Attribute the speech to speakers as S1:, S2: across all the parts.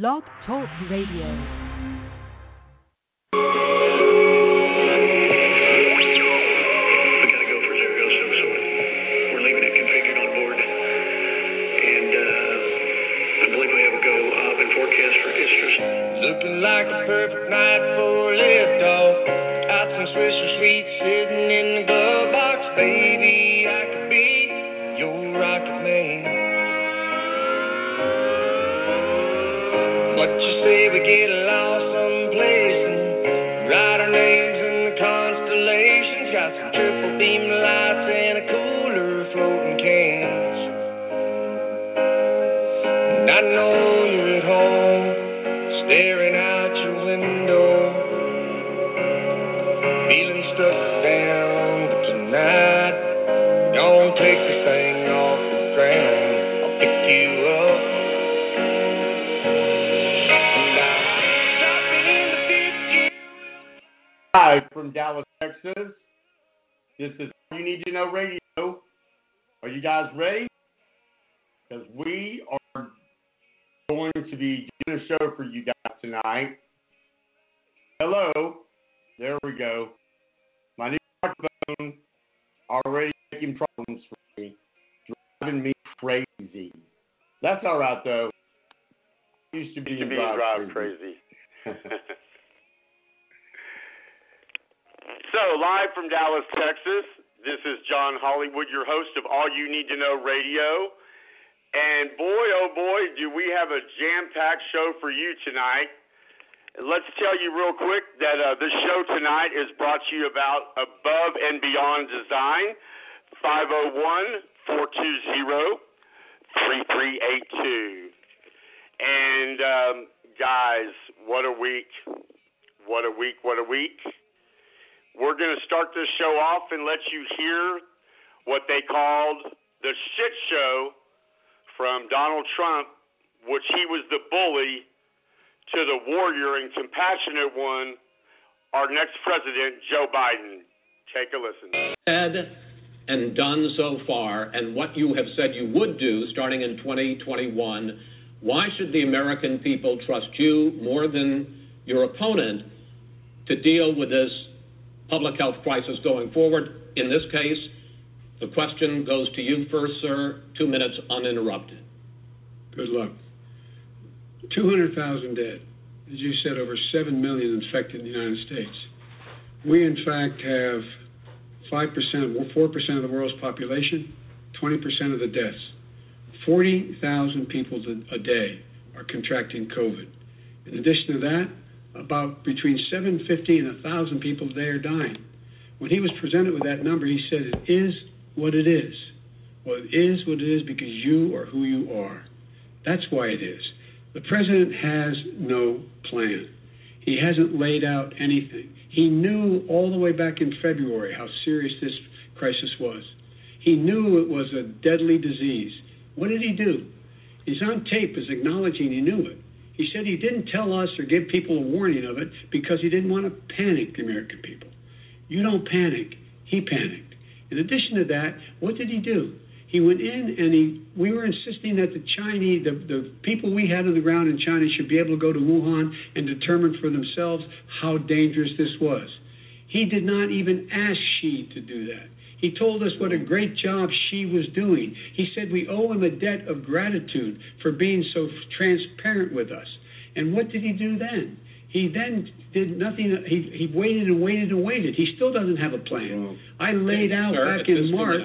S1: Blog Talk Radio.
S2: We're leaving it configured on board. And uh, I believe we have a go up and forecast for Istres.
S3: Looking like a perfect night for a liftoff. Got some Swiss sweet sitting in the glove box. Baby, I could We get lost someplace and write our names in the constellations? Got some triple beam lights and a cooler floating cans. And I know
S4: Live from Dallas, Texas. This is All You Need to Know Radio. Are you guys ready? Because we are going to be doing a show for you guys tonight. Hello. There we go. My new microphone already making problems for me, driving me crazy. That's all right though. Used to be,
S5: to be
S4: drive
S5: drive
S4: crazy.
S5: crazy. so, live from Dallas, Texas, this is John Hollywood, your host of All You Need to Know Radio. And boy, oh boy, do we have a jam packed show for you tonight. Let's tell you real quick that uh, this show tonight is brought to you about Above and Beyond Design, 501 420 3382. And um, guys, what a week! What a week! What a week! We're going to start this show off and let you hear what they called the shit show from Donald Trump, which he was the bully to the warrior and compassionate one, our next president, Joe Biden. Take a listen.
S6: said and done so far, and what you have said you would do starting in 2021, why should the American people trust you more than your opponent to deal with this public health crisis going forward? In this case, the question goes to you first, sir. Two minutes uninterrupted.
S7: Good luck. 200,000 dead. As you said, over 7 million infected in the United States. We, in fact, have 5%, 4% of the world's population, 20% of the deaths. 40,000 people a day are contracting COVID. In addition to that, about between 750 and 1,000 people a day are dying. When he was presented with that number, he said, It is what it is. Well, it is what it is because you are who you are. That's why it is. The president has no plan. He hasn't laid out anything. He knew all the way back in February how serious this crisis was. He knew it was a deadly disease. What did he do? He's on tape as acknowledging he knew it. He said he didn't tell us or give people a warning of it because he didn't want to panic the American people. You don't panic. He panicked. In addition to that, what did he do? He went in and he we were insisting that the Chinese the, the people we had on the ground in China should be able to go to Wuhan and determine for themselves how dangerous this was. He did not even ask Xi to do that. He told us what a great job Xi was doing. He said we owe him a debt of gratitude for being so transparent with us. And what did he do then? He then did nothing. He, he waited and waited and waited. He still doesn't have a plan. I laid out
S6: Sir,
S7: back in March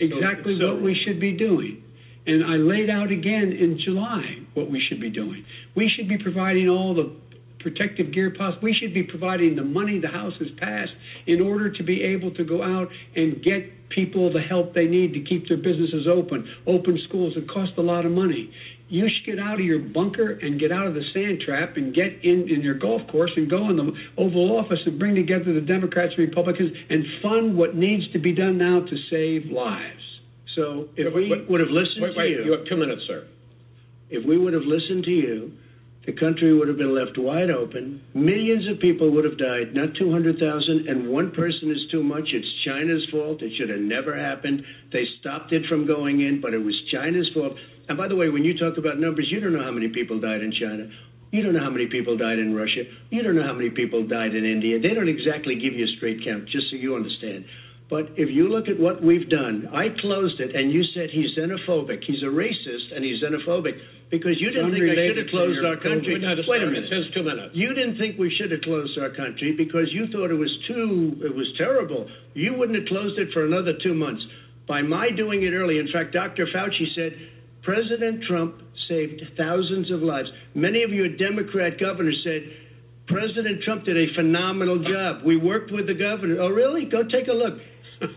S6: minute.
S7: exactly
S6: So-
S7: what we should be doing. And I laid out again in July what we should be doing. We should be providing all the protective gear possible. We should be providing the money the House has passed in order to be able to go out and get people the help they need to keep their businesses open, open schools. It costs a lot of money. You should get out of your bunker and get out of the sand trap and get in, in your golf course and go in the Oval Office and bring together the Democrats and Republicans and fund what needs to be done now to save lives. So if
S8: we would have listened
S6: wait,
S8: to
S6: wait,
S8: you,
S6: you have two minutes, sir.
S8: if we would have listened to you, the country would have been left wide open. Millions of people would have died, not 200,000, and one person is too much. It's China's fault. It should have never happened. They stopped it from going in, but it was China's fault. And by the way, when you talk about numbers, you don't know how many people died in China. You don't know how many people died in Russia. You don't know how many people died in India. They don't exactly give you a straight count, just so you understand. But if you look at what we've done, I closed it, and you said he's xenophobic. He's a racist, and he's xenophobic because you didn't think I should have closed our country. Wait a minute.
S6: It says two minutes.
S8: You didn't think we should have closed our country because you thought it was too, it was terrible. You wouldn't have closed it for another two months. By my doing it early, in fact, Dr. Fauci said President Trump saved thousands of lives. Many of your Democrat governors said President Trump did a phenomenal job. We worked with the governor. Oh, really? Go take a look.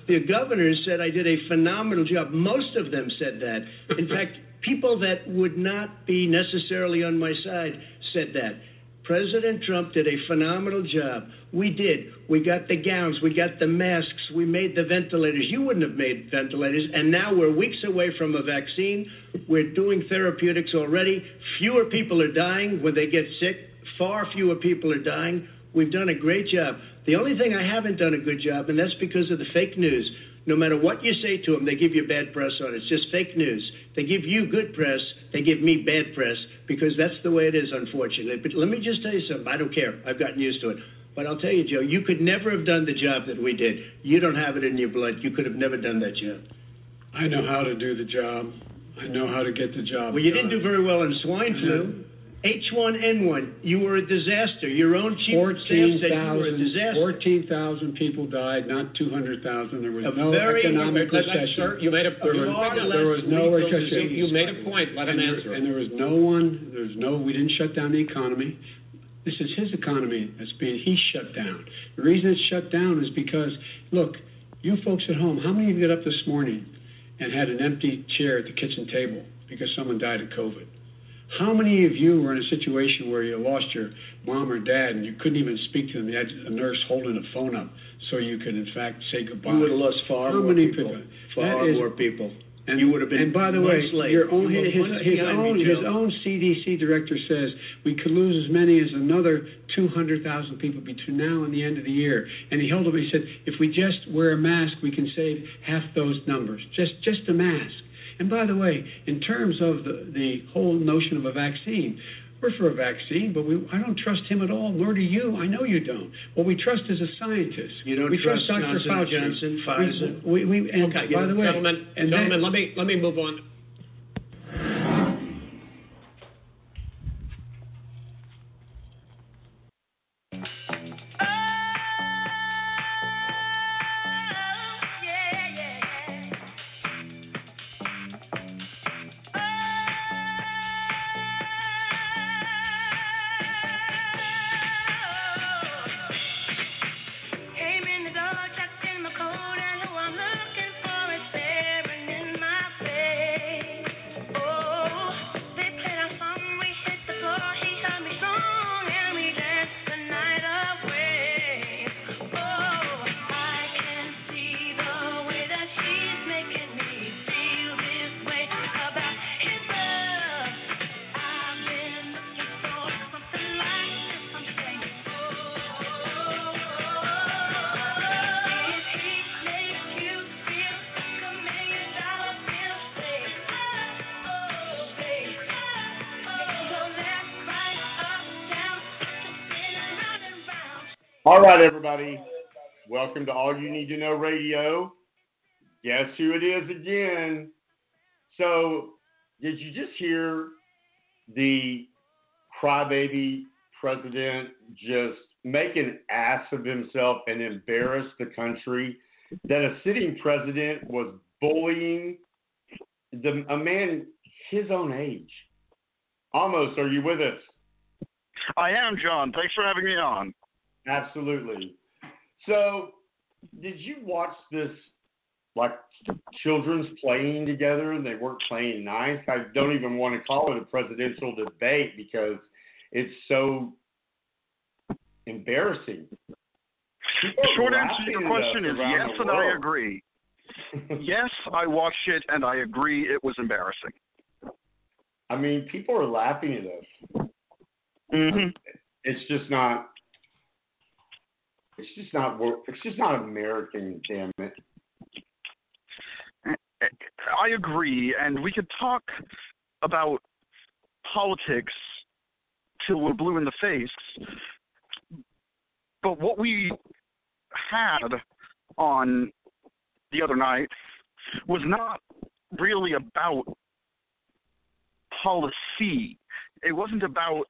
S8: The governors said I did a phenomenal job. Most of them said that. In fact, people that would not be necessarily on my side said that. President Trump did a phenomenal job. We did. We got the gowns, we got the masks, we made the ventilators. You wouldn't have made ventilators. And now we're weeks away from a vaccine. We're doing therapeutics already. Fewer people are dying when they get sick, far fewer people are dying. We've done a great job. The only thing I haven't done a good job, and that's because of the fake news. No matter what you say to them, they give you bad press on it. It's just fake news. They give you good press, they give me bad press because that's the way it is, unfortunately. But let me just tell you something. I don't care. I've gotten used to it. But I'll tell you, Joe, you could never have done the job that we did. You don't have it in your blood. You could have never done that job.
S7: I know how to do the job. I know how to get the job.
S8: Well, you didn't do very well in swine flu. H1N1, you were a disaster. Your own chief of staff said you were a
S7: 14,000
S8: disaster.
S7: 14,000 people died, not 200,000. There was
S8: A
S7: no
S8: very-
S7: economic
S6: Let- let-
S7: recession.
S6: sir, you made a
S7: there
S6: you
S7: was, there was no recession.
S6: You made a point. Let him
S7: and there-
S6: answer.
S7: And there was no one, there's no, we didn't shut down the economy. This is his economy that's being, he shut down. The reason it's shut down is because, look, you folks at home, how many of you got up this morning and had an empty chair at the kitchen table because someone died of COVID? How many of you were in a situation where you lost your mom or dad and you couldn't even speak to them? You had a nurse holding a phone up so you could, in fact, say goodbye.
S8: You would have lost far
S7: How
S8: more
S7: many
S8: people.
S7: people?
S8: Far
S7: is-
S8: more people.
S7: And
S8: you would have been.
S7: And by the way,
S8: late.
S7: your own
S8: You
S7: his, his, his own his own CDC director says we could lose as many as another 200,000 people between now and the end of the year. And he held up. He said, if we just wear a mask, we can save half those numbers. Just just a mask. And by the way, in terms of the the whole notion of a vaccine. We're for a vaccine, but we, I don't trust him at all, nor do you. I know you don't. What we trust is a scientist.
S8: You don't
S7: we
S8: trust
S7: Dr.
S8: Johnson
S7: Fauci.
S8: Johnson, Pfizer?
S7: We, we, we, and
S6: Okay,
S7: by the way,
S6: gentlemen,
S7: and
S6: gentlemen,
S7: that-
S6: let me let me move on.
S4: Everybody. Welcome to All You Need to Know Radio. Guess who it is again? So, did you just hear the crybaby president just make an ass of himself and embarrass the country? That a sitting president was bullying the, a man his own age. Amos, are you with us?
S9: I am, John. Thanks for having me on.
S4: Absolutely. So, did you watch this like children's playing together and they weren't playing nice? I don't even want to call it a presidential debate because it's so embarrassing. People are
S9: Short answer to your question is yes, and I agree. yes, I watched it, and I agree it was embarrassing.
S4: I mean, people are laughing at us.
S9: hmm
S4: It's just not. It's just not. It's just not American. Damn it.
S9: I agree, and we could talk about politics till we're blue in the face. But what we had on the other night was not really about policy. It wasn't about.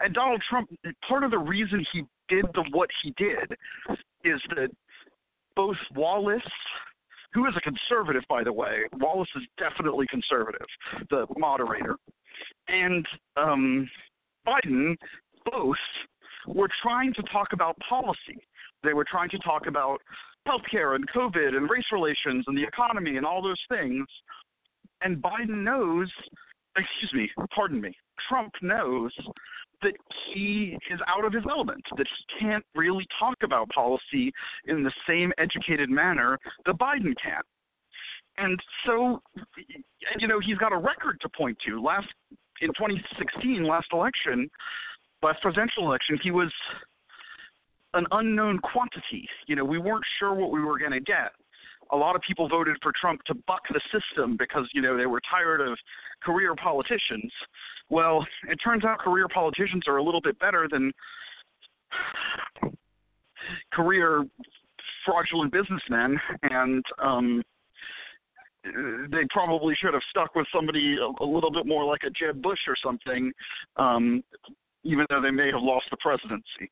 S9: And Donald Trump, part of the reason he did the what he did is that both Wallace who is a conservative, by the way. Wallace is definitely conservative, the moderator. And um, Biden, both, were trying to talk about policy. They were trying to talk about healthcare and COVID and race relations and the economy and all those things. And Biden knows, excuse me, pardon me, Trump knows that he is out of his element, that he can't really talk about policy in the same educated manner that Biden can. And so, you know, he's got a record to point to. Last in 2016, last election, last presidential election, he was an unknown quantity. You know, we weren't sure what we were going to get. A lot of people voted for Trump to buck the system because, you know, they were tired of career politicians. Well, it turns out career politicians are a little bit better than career fraudulent businessmen, and um, they probably should have stuck with somebody a, a little bit more like a Jeb Bush or something, um, even though they may have lost the presidency.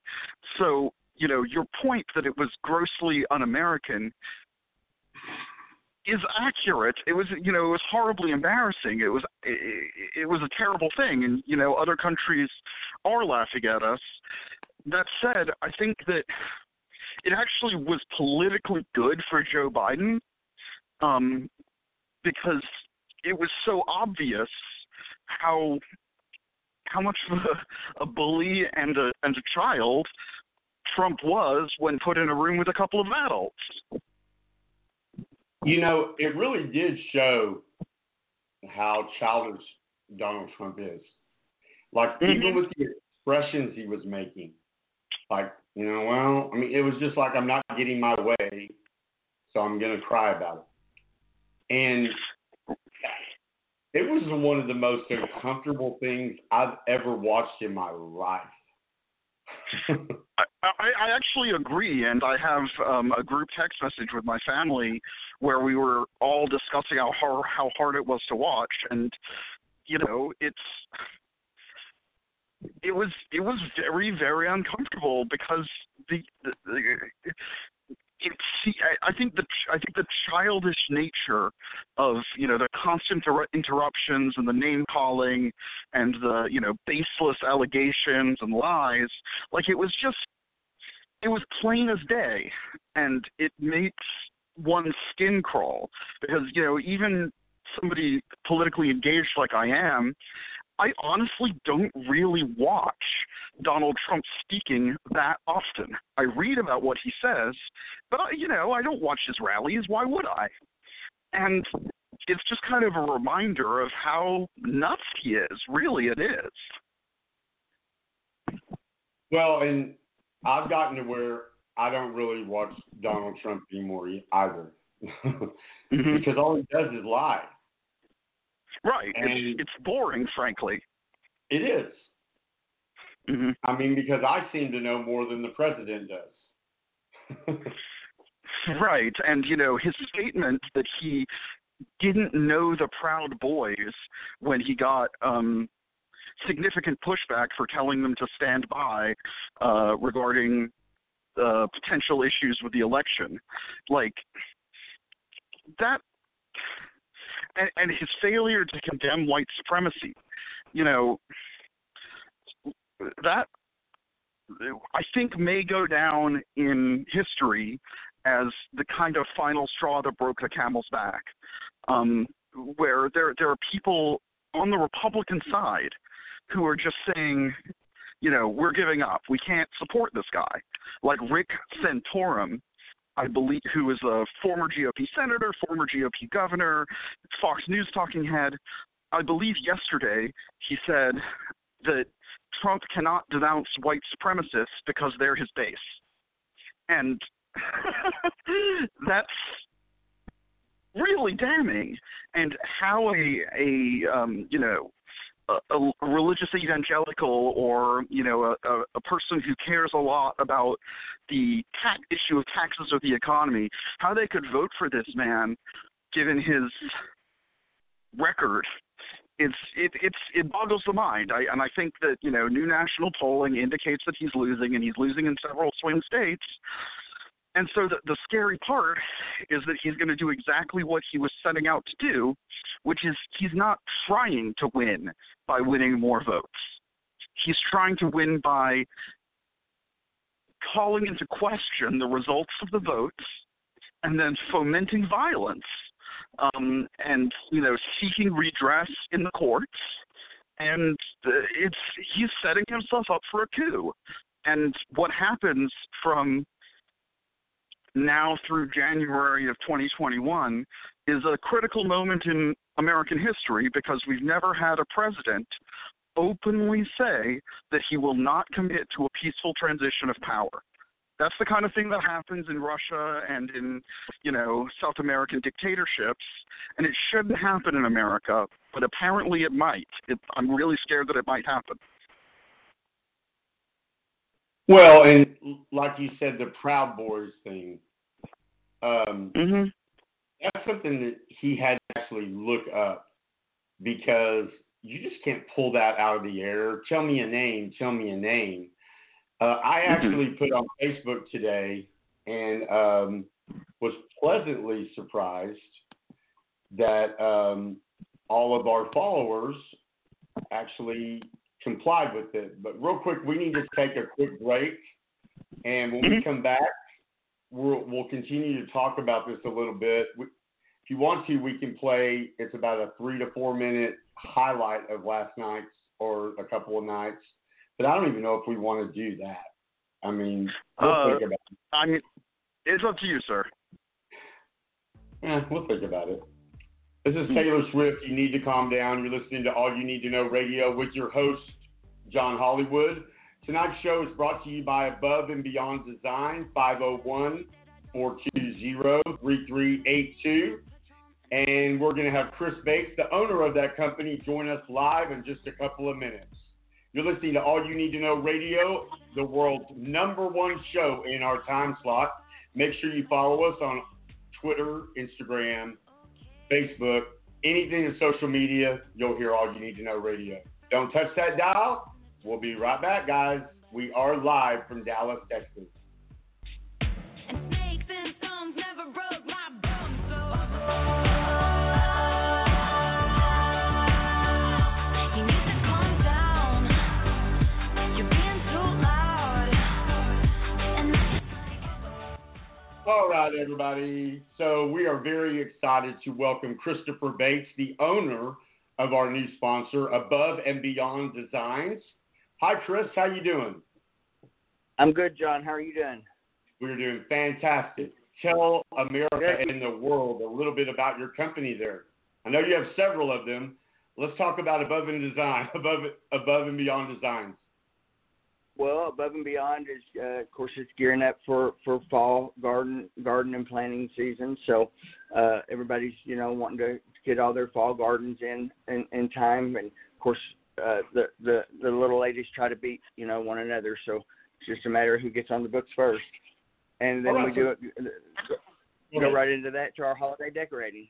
S9: So, you know, your point that it was grossly un-American is accurate. It was, you know, it was horribly embarrassing. It was, it, it was a terrible thing, and you know, other countries are laughing at us. That said, I think that it actually was politically good for Joe Biden, um, because it was so obvious how how much of a, a bully and a and a child Trump was when put in a room with a couple of adults.
S4: You know, it really did show how childish Donald Trump is. Like even mm-hmm. with the expressions he was making, like you know, well, I mean, it was just like I'm not getting my way, so I'm gonna cry about it. And it was one of the most uncomfortable things I've ever watched in my life.
S9: I, I, actually agree, and I have um, a group text message with my family where we were all discussing how hard, how hard it was to watch, and you know, it's it was it was very very uncomfortable because the, the, the it's I, I think the I think the childish nature of you know the constant inter- interruptions and the name calling and the you know baseless allegations and lies like it was just it was plain as day and it makes one's skin crawl because you know even somebody politically engaged like I am I honestly don't really watch Donald Trump speaking that often. I read about what he says, but I, you know, I don't watch his rallies. Why would I? And it's just kind of a reminder of how nuts he is. Really, it is.
S4: Well, and I've gotten to where I don't really watch Donald Trump anymore either, because all he does is lie.
S9: Right.
S4: And-
S9: it's it's boring, frankly.
S4: It is.
S9: hmm
S4: I mean, because I seem to know more than the president does.
S9: Right. And, you know, his statement that he didn't know the Proud Boys when he got um, significant pushback for telling them to stand by uh, regarding uh, potential issues with the election. Like, that. And, and his failure to condemn white supremacy. You know, that I think may go down in history as the kind of final straw that broke the camel's back, um, where there there are people on the Republican side who are just saying, you know, we're giving up. We can't support this guy. Like Rick Santorum, I believe, who is a former GOP senator, former GOP governor, Fox News talking head. I believe yesterday he said that Trump cannot denounce white supremacists because they're his base. And that's really damning. And how a a um, you know a, a religious evangelical or you know a, a, person who cares a lot about the tax issue of taxes or the economy, how they could vote for this man, given his record it's it it's it boggles the mind. I and I think that you know new national polling indicates that he's losing, and he's losing in several swing states. And so the the scary part is that he's going to do exactly what he was setting out to do, which is he's not trying to win by winning more votes. He's trying to win by calling into question the results of the votes and then fomenting violence um, and you know seeking redress in the courts, and uh, it's he's setting himself up for a coup. And what happens from now through January of 2021 is a critical moment in American history because we've never had a president openly say that he will not commit to a peaceful transition of power. That's the kind of thing that happens in Russia and in, you know, South American dictatorships, and it shouldn't happen in America, but apparently it might. It, I'm really scared that it might happen.
S4: Well, and like you said, the Proud Boys thing. Um,
S9: mm-hmm.
S4: That's something that he had to actually look up because you just can't pull that out of the air. Tell me a name. Tell me a name. Uh, I
S9: Mm-hmm.
S4: actually put on Facebook today and um, was pleasantly surprised that um, all of our followers actually complied with it. But real quick, we need to take a quick break, and when we come back, we'll, we'll continue to talk about this a little bit. We, if you want to, we can play. It's about a three to four minute highlight of last night's or a couple of nights but I don't even know if we want to do that. I mean, we'll
S9: Uh,
S4: think about it.
S9: I mean, it's up to you, sir.
S4: Eh, we'll think about it. This is Taylor Swift. You need to calm down. You're listening to All You Need to Know Radio with your host, John Hollywood. Tonight's show is brought to you by Above and Beyond Design, 501 420 3382. And we're going to have Chris Bates, the owner of that company, join us live in just a couple of minutes. You're listening to All You Need to Know Radio, the world's number one show in our time slot. Make sure you follow us on Twitter, Instagram, Facebook, anything in social media. You'll hear All You Need to Know Radio. Don't touch that dial. We'll be right back, guys. We are live from Dallas, Texas. All right, everybody. So we are very excited to welcome Christopher Bates, the owner of our new sponsor, Above and Beyond Designs. Hi, Chris. How you doing?
S10: I'm good, John. How are you doing?
S4: We're doing fantastic. Tell America and the world a little bit about your company there. I know you have several of them. Let's talk about Above and Design, Above Above and Beyond Designs.
S10: Well, above and beyond is, uh, of course, it's gearing up for for fall garden garden and planting season. So uh, everybody's you know wanting to get all their fall gardens in in, in time, and of course uh, the the the little ladies try to beat you know one another. So it's just a matter of who gets on the books first, and then
S4: right,
S10: we do
S4: so-
S10: it. Go right into that to our holiday decorating.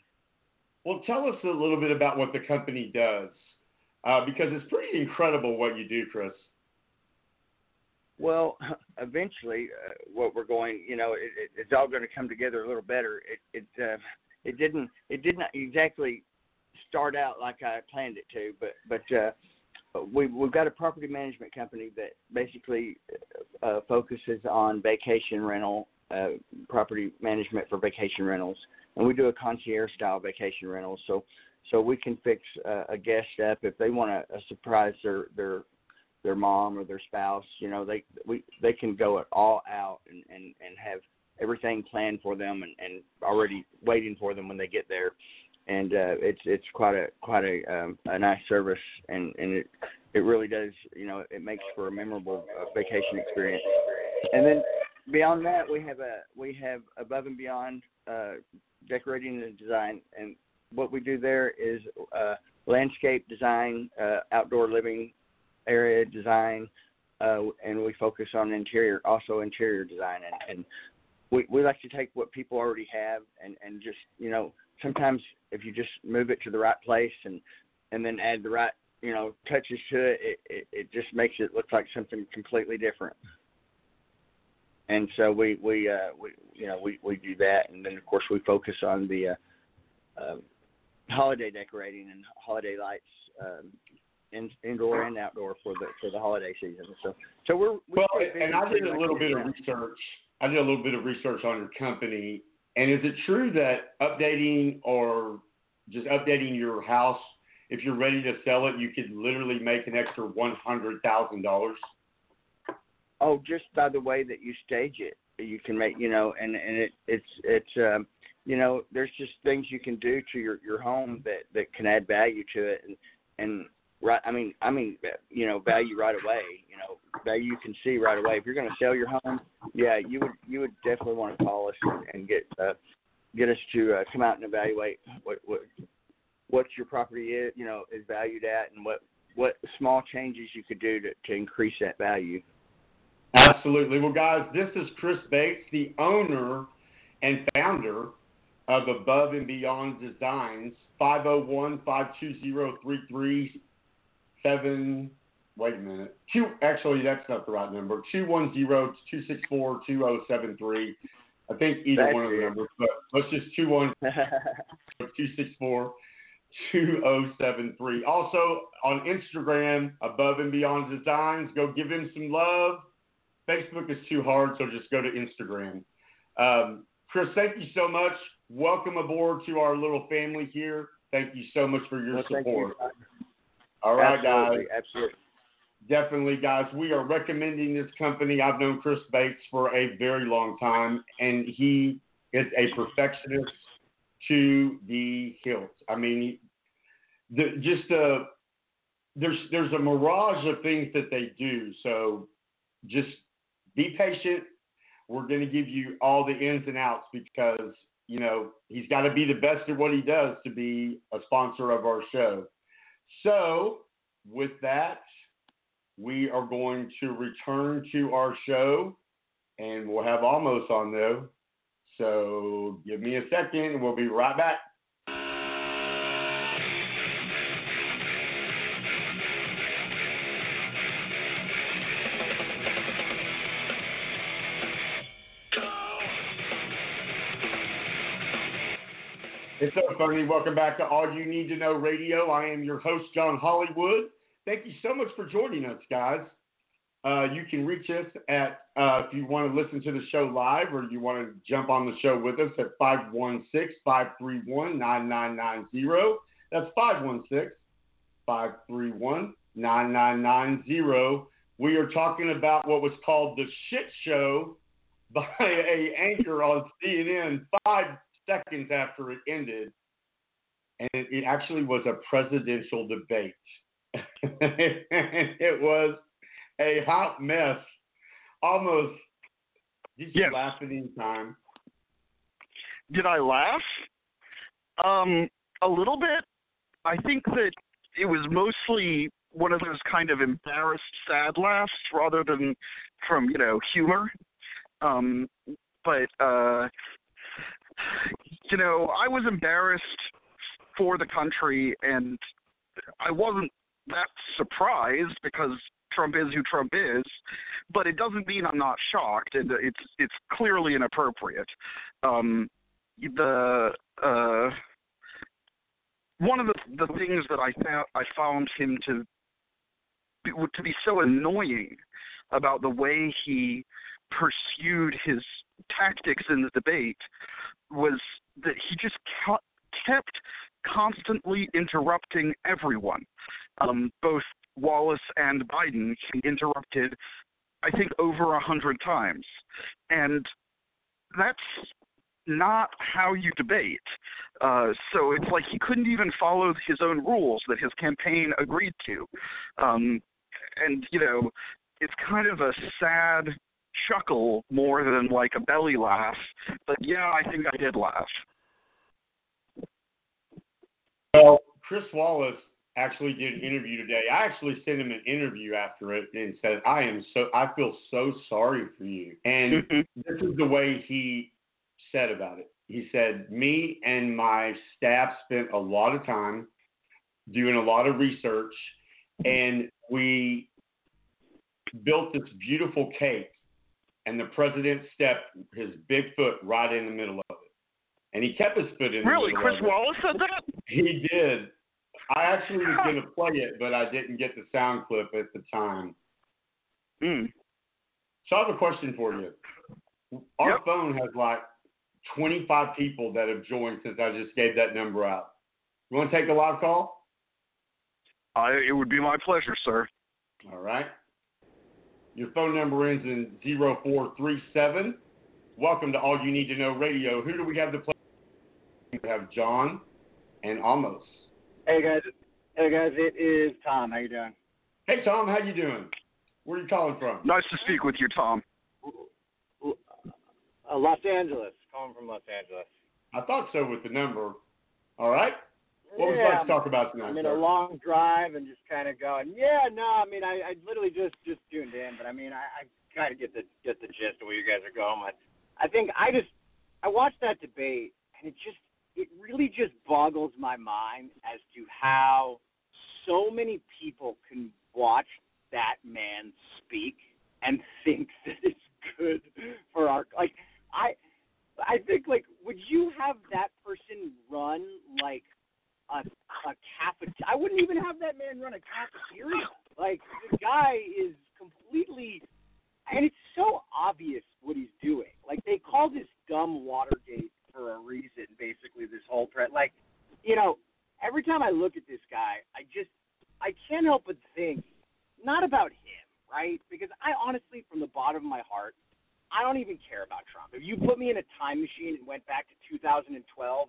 S4: Well, tell us a little bit about what the company does, uh, because it's pretty incredible what you do, Chris.
S10: Well, eventually, uh, what we're going, you know, it, it, it's all going to come together a little better. It it uh, it didn't it did not exactly start out like I planned it to, but but uh, we we've got a property management company that basically uh, focuses on vacation rental, uh, property management for vacation rentals, and we do a concierge style vacation rental. So so we can fix uh, a guest up if they want to surprise their their their mom or their spouse. You know, they we they can go it all out and and and have everything planned for them and, and already waiting for them when they get there. And uh, it's it's quite a quite a um, a nice service, and and it it really does. You know, it makes for a memorable uh, vacation experience. And then beyond that, we have a we have above and beyond uh, decorating and design, and what we do there is uh, landscape design, uh, outdoor living area design, uh, and we focus on interior, also interior design, and, and we we like to take what people already have and and just you know sometimes if you just move it to the right place and and then add the right you know touches to it, it it, it just makes it look like something completely different. And so we we uh, we you know we we do that, and then of course we focus on the uh, uh, holiday decorating and holiday lights. Um, in, indoor and outdoor for the for the holiday season. So so we're we
S4: well, and I did a little bit of research. I did a little bit of research on your company, and is it true that updating or just updating your house, if you're ready to sell it, you could literally make an extra one hundred thousand dollars?
S10: Oh, just by the way that you stage it, you can make you know, and and it it's it's um, you know, there's just things you can do to your your home that that can add value to it, and and right, I mean, I mean, you know, value right away. You know, value you can see right away. If you're going to sell your home, yeah, you would you would definitely want to call us and, get uh, get us to uh, come out and evaluate what what what your property is, you know, is valued at, and what what small changes you could do to to increase that value.
S4: Absolutely. Well, guys, this is Chris Bates, the owner and founder of Above and Beyond Designs. 501 520 337. Wait a minute. Two, actually, that's not the right number. Two one zero two six four two zero seven three. I think either
S10: That's
S4: one of the numbers, but let's just 210 264 2073. Also on Instagram, Above and Beyond Designs. Go give him some love. Facebook is too hard, so just go to Instagram. Um, Chris, thank you so much. Welcome aboard to our little family here. Thank you so much for your
S10: Well, thank you.
S4: All right,
S10: absolutely,
S4: guys.
S10: Absolutely.
S4: Definitely, guys. We are recommending this company. I've known Chris Bates for a very long time, and he is a perfectionist to the hilt. I mean, the, just uh, there's there's a mirage of things that they do. So just be patient. We're going to give you all the ins and outs because you know he's got to be the best at what he does to be a sponsor of our show. So with that, we are going to return to our show, and we'll have Amos on though. So give me a second, and we'll be right back. It's so funny. Welcome back to All You Need to Know Radio. I am your host, John Hollywood. Thank you so much for joining us, guys. Uh, you can reach us at, uh, if you want to listen to the show live or you want to jump on the show with us at 516 531 9990. That's 516 531 9990. We are talking about what was called the shit show by a anchor on CNN five seconds after it ended, and it, it actually was a presidential debate. it was a hot mess. Amos. Did you
S9: Yes.
S4: laugh at any time?
S9: Did I laugh? Um, a little bit. I think that it was mostly one of those kind of embarrassed, sad laughs rather than from you know humor. Um, but uh, you know, I was embarrassed for the country, and I wasn't that surprised because Trump is who Trump is. But it doesn't mean I'm not shocked, and it's it's clearly inappropriate. Um, the uh, one of the the things that I found I found him to be, to be so annoying about the way he pursued his tactics in the debate was that he just kept constantly interrupting everyone. Um, both Wallace and Biden he interrupted, I think, over a hundred times, and that's not how you debate. Uh, so it's like he couldn't even follow his own rules that his campaign agreed to. Um, and, you know, it's kind of a sad chuckle more than like a belly laugh. But yeah, I think I did laugh.
S4: Well, Chris Wallace actually did an interview today. I actually sent him an interview after it and said, I am so, I feel so sorry for you. And mm-hmm. this is the way he said about it. He said, Me and my staff spent a lot of time doing a lot of research, and we built this beautiful cake. And the president stepped his big foot right in the middle of it. And he kept his foot in the
S9: Really,
S4: middle
S9: Chris
S4: of it.
S9: Wallace said that?
S4: He did. I actually was going to play it, but I didn't get the sound clip at the time.
S9: Mm.
S4: So I have a question for you. Our phone has like 25 people that have joined since I just gave that number out. You want to take a live call?
S9: I, it would be my pleasure, sir.
S4: All right. Your phone number ends in 0437. Welcome to All You Need to Know Radio. Who do we have to play? We have John and Amos.
S11: Hey guys, hey guys, it is Tom. How you doing?
S4: Hey Tom, how you doing? Where are you calling from?
S9: Nice to speak with you, Tom.
S11: Uh, Los Angeles. Calling from Los Angeles.
S4: I thought so with the number. All right. What would you
S11: Yeah,
S4: like to talk about tonight?
S11: I'm in
S4: sir?
S11: a long drive and just kind of going, yeah, no, I mean, I, I literally just just tuned in, but I mean, I, I kind of get the get the gist of where you guys are going with. I think I just I watched that debate and it just it really just boggles my mind as to how so many people can watch that man speak and think that it's good for our like I I think like would you have that person run like a a cafeteria? I wouldn't even have that man run a cafeteria. Like the guy is completely and it's so obvious what he's doing. Like they call this dumb Watergate for a reason. Basically, this whole threat. Like, you know, every time I look at this guy, I just I can't help but think not about him, right? Because I honestly, from the bottom of my heart, I don't even care about Trump. If you put me in a time machine and went back to 2012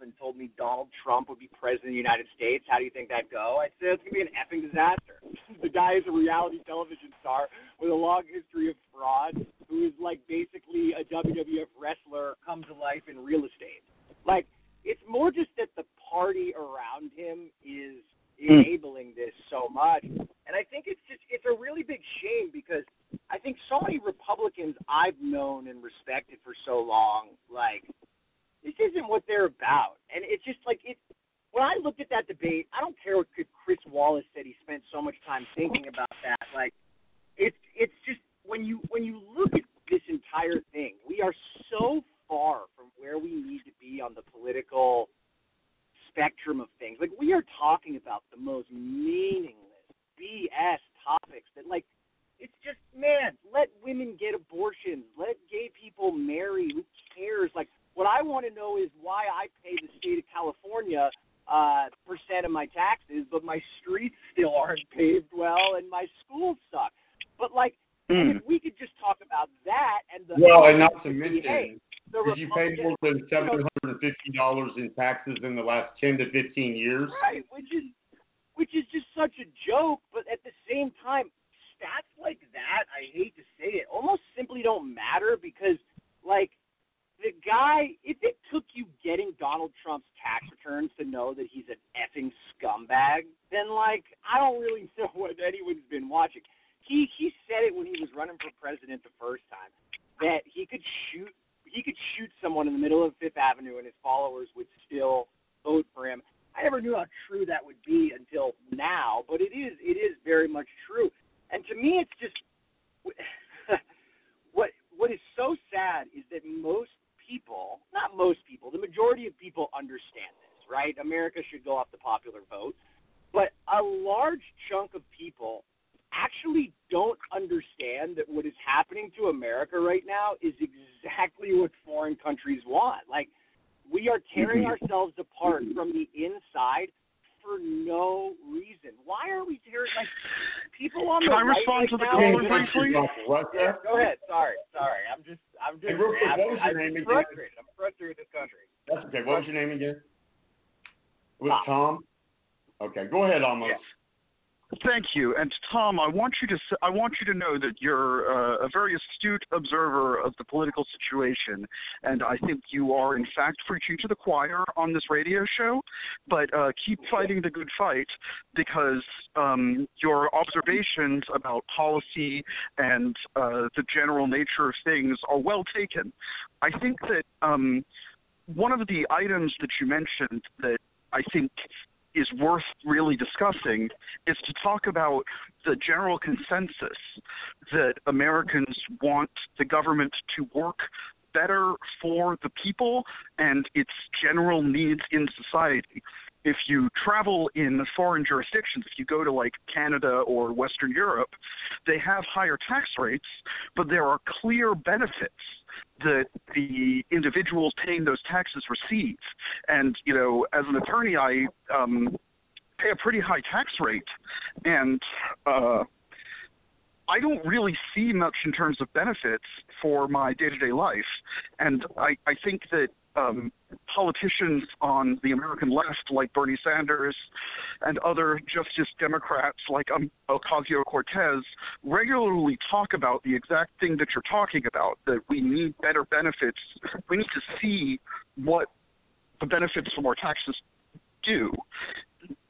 S11: and told me Donald Trump would be president of the United States, how do you think that'd go? I'd say it's gonna be an effing disaster. the guy is a reality television star with a long history of fraud, who is like basically a WWF wrestler come to life in real estate. Like it's more just that the party around him is Hmm. enabling this so much. And I think it's just it's a really big shame because I think so many Republicans I've known and respected for so long, like this isn't what they're about. And it's just like it when I looked at that debate, I don't care what Chris Wallace said he spent so much time thinking about that. Like it's it's just when you when you look at this entire thing, we are so far from where we need to be on the political spectrum of things. Like we are talking about the most meaningless BS topics that like it's just man, let women get abortions, let gay people marry, who cares? Like what I want to know is why I pay the state of California uh percent of my taxes, but my streets still aren't paved well and my schools suck. But like and if we could just talk about that and the
S4: Well, and not to mention, did you pay more than seven hundred and fifty dollars in taxes in the last ten to fifteen years?
S11: Right, which is which is just such a joke, but at the same time, stats like that, I hate to say it, almost simply don't matter because like the guy if it took you getting Donald Trump's tax returns to know that he's an effing scumbag, then like I don't really know what anyone's been watching. He he said it when he was running for president the first time that he could shoot he could shoot someone in the middle of Fifth Avenue and his followers would still vote for him. I never knew how true that would be until now, but it is it is very much true. And to me, it's just what what is so sad is that most people, not most people, the majority of people understand this, right? America should go off the popular vote, but a large chunk of people actually don't understand that what is happening to America right now is exactly what foreign countries want. Like we are tearing
S9: Mhm.
S11: ourselves apart from the inside for no reason. Why are we tearing like people on
S9: Can
S11: the
S9: I
S11: right
S9: respond
S11: right
S9: to the
S11: now?
S9: caller
S11: are-
S9: briefly?
S11: Yeah, go ahead. Sorry, sorry. I'm just, I'm just,
S4: Hey, real quick,
S11: I'm,
S4: what was your
S11: I'm
S4: name again?
S11: frustrated. I'm frustrated with this country.
S4: That's okay. What was your name again? Was it Tom? Okay, go ahead, Amos.
S9: Thank you. And Tom, I want you to I want you to know that you're uh, a very astute observer of the political situation, and I think you are in fact preaching to the choir on this radio show. But uh, keep fighting the good fight because um, your observations about policy and uh, the general nature of things are well taken. I think that um, one of the items that you mentioned that I think is worth really discussing is to talk about the general consensus that Americans want the government to work better for the people and its general needs in society. If you travel in foreign jurisdictions, if you go to like Canada or Western Europe, they have higher tax rates, but there are clear benefits that the individuals paying those taxes receive. And you know, as an attorney, I um, pay a pretty high tax rate, and uh, I don't really see much in terms of benefits for my day-to-day life. And I, I think that um, politicians on the American left, like Bernie Sanders and other Justice Democrats like um, Ocasio Cortez, regularly talk about the exact thing that you're talking about that we need better benefits. We need to see what the benefits from our taxes do.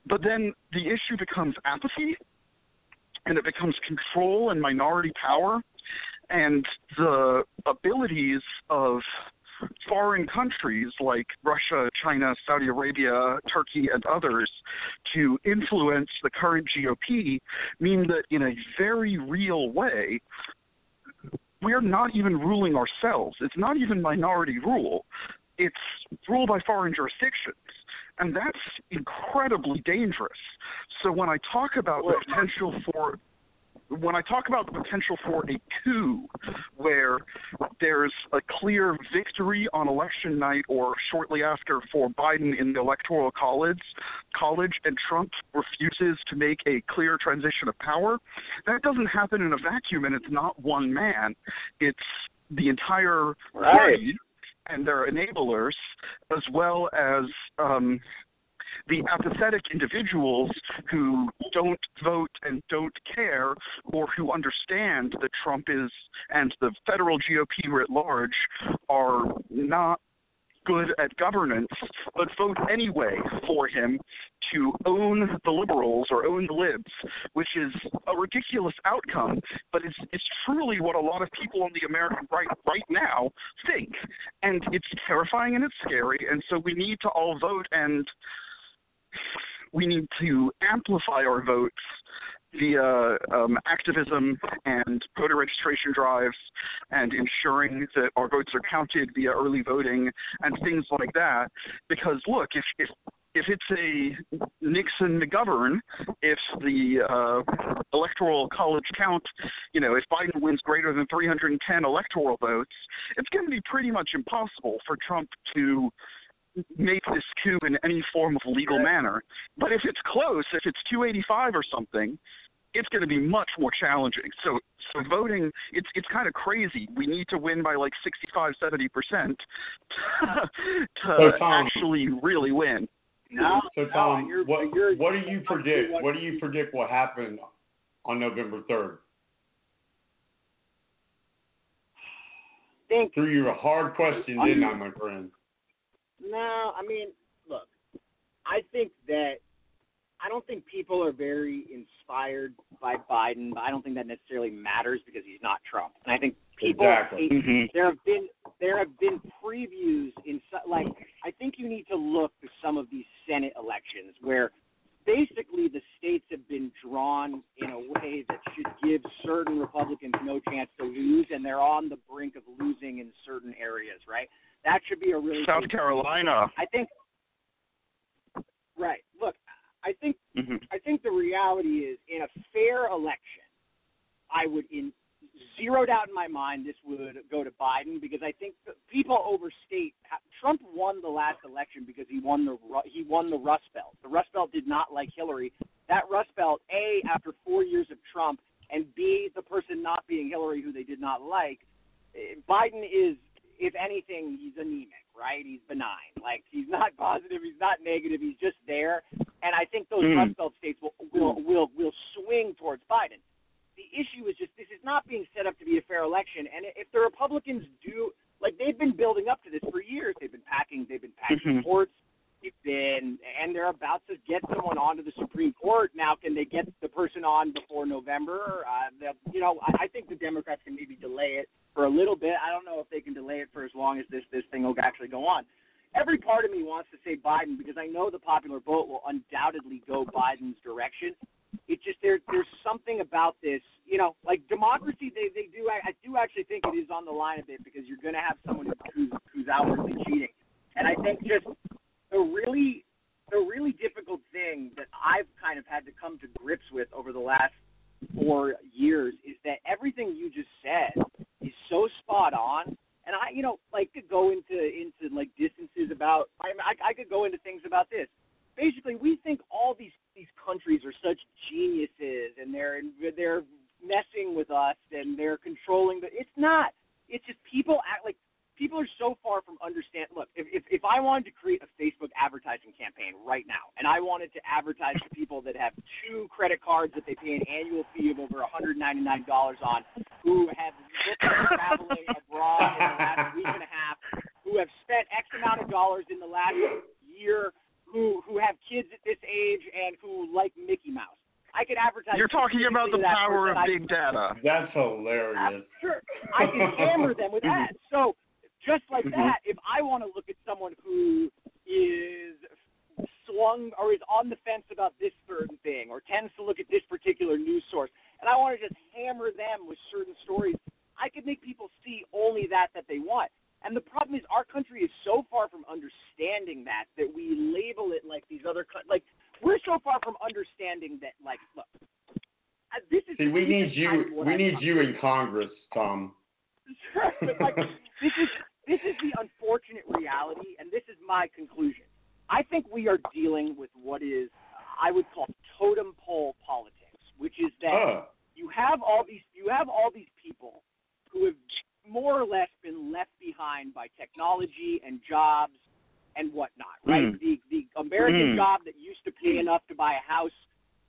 S9: But then the issue becomes apathy and it becomes control and minority power and the abilities of foreign countries like Russia, China, Saudi Arabia, Turkey, and others to influence the current GOP mean that in a very real way, we're not even ruling ourselves. It's not even minority rule. It's rule by foreign jurisdictions. And that's incredibly dangerous. So when I talk about the potential for when I talk about the potential for a coup where there's a clear victory on election night or shortly after for Biden in the electoral college college and Trump refuses to make a clear transition of power, that doesn't happen in a vacuum and it's not one man. It's the entire
S11: Right.
S9: party and their enablers as well as um, the apathetic individuals who don't vote and don't care or who understand that Trump is and the federal GOP writ large are not good at governance, but vote anyway for him to own the liberals or own the libs, which is a ridiculous outcome, but it's it's truly what a lot of people on the American right right now think. And it's terrifying and it's scary, and so we need to all vote and we need to amplify our votes via um, activism and voter registration drives and ensuring that our votes are counted via early voting and things like that. Because look, if if if it's a Nixon McGovern, if the uh, electoral college count, you know, if Biden wins greater than 310 electoral votes, it's going to be pretty much impossible for Trump to make this coup in any form of legal manner. But if it's close, if it's 285 or something, it's going to be much more challenging. So, so voting, it's it's kind of crazy. We need to win by like 65, 70 percent to
S4: So, Tom-
S9: actually really win.
S4: so Tom, what what do you predict? What do you predict will happen on November third?
S11: Think
S4: Threw you a hard question, didn't I, my friend?
S11: No, I mean, look, I think that I don't think people are very inspired by Biden, but I don't think that necessarily matters because he's not Trump. And I think people
S4: Exactly.
S11: hate-
S4: Mhm.
S11: there have been there have been previews in like I think you need to look to some of these Senate elections where basically the states have been drawn in a way that should give certain Republicans no chance to lose, and they're on the brink of losing in certain areas, right? That should be a really
S9: South
S11: big-
S9: Carolina.
S11: I think. Right. Look, I think
S9: Mhm.
S11: I think the reality is in a fair election, I would in zero doubt in my mind this would go to Biden because I think people overstate. Trump won the last election because he won the he won the Rust Belt. The Rust Belt did not like Hillary. That Rust Belt, a after four years of Trump, and b the person not being Hillary who they did not like. eh, Biden is, if anything, he's anemic, right? He's benign. Like he's not positive, he's not negative, he's just there. And I think those
S12: Mm.
S11: Rust Belt states will will will will swing towards Biden the issue is just this is not being set up to be a fair election. And if the Republicans do, like they've been building up to this for years, they've been packing, they've been packing
S12: Mhm.
S11: courts, they've been, and they're about to get someone onto the Supreme Court. Now, can they get the person on before November? Uh, you know, I, I think the Democrats can maybe delay it for a little bit. I don't know if they can delay it for as long as this this thing will actually go on. Every part of me wants to say Biden because I know the popular vote will undoubtedly go Biden's direction it just there there's something about this you know like democracy they they do I, I do actually think it is on the line a bit because you're going to have someone who's who's outwardly cheating and I think just the really the really difficult thing that I've kind of had to come to grips with over the last four years is that everything you just said is so spot on. And I you know like could go into into like distances about I I, I could go into things about this. Basically we think all these these countries are such geniuses and they're they're messing with us and they're controlling But it's not. It's just people act like people are so far from understand look if, if if i wanted to create a facebook advertising campaign right now and i wanted to advertise to people that have two credit cards that they pay an annual fee of over $199 on who have been traveling abroad in the last week and a half who have spent x amount of dollars in the last year who who have kids at this age and who like Mickey Mouse. I could advertise.
S9: You're talking about the
S11: specifically to that
S9: power of big data.
S4: That's hilarious.
S11: Sure, I can hammer them with ads. So just like
S4: Mhm.
S11: that, if I want to look at someone who is swung or is on the fence about this certain thing or tends to look at this particular news source, and I want to just hammer them with certain stories, I could make people see only that that they want. And the problem is, our country is so far from understanding that that we label it like these other coun- like we're so far from understanding that like look, uh, this is
S4: See, we need
S11: is kind of
S4: you. We
S11: I'm
S4: need you in Congress, Tom.
S11: Sure, but like this is this is the unfortunate reality, and this is my conclusion. I think we are dealing with what is I would call totem pole politics, which is that
S4: Oh.
S11: you have all these you have all these people who have more or less been left behind by technology and jobs and whatnot, right?
S12: Mm.
S11: The the American
S12: Mm.
S11: job that used to pay enough to buy a house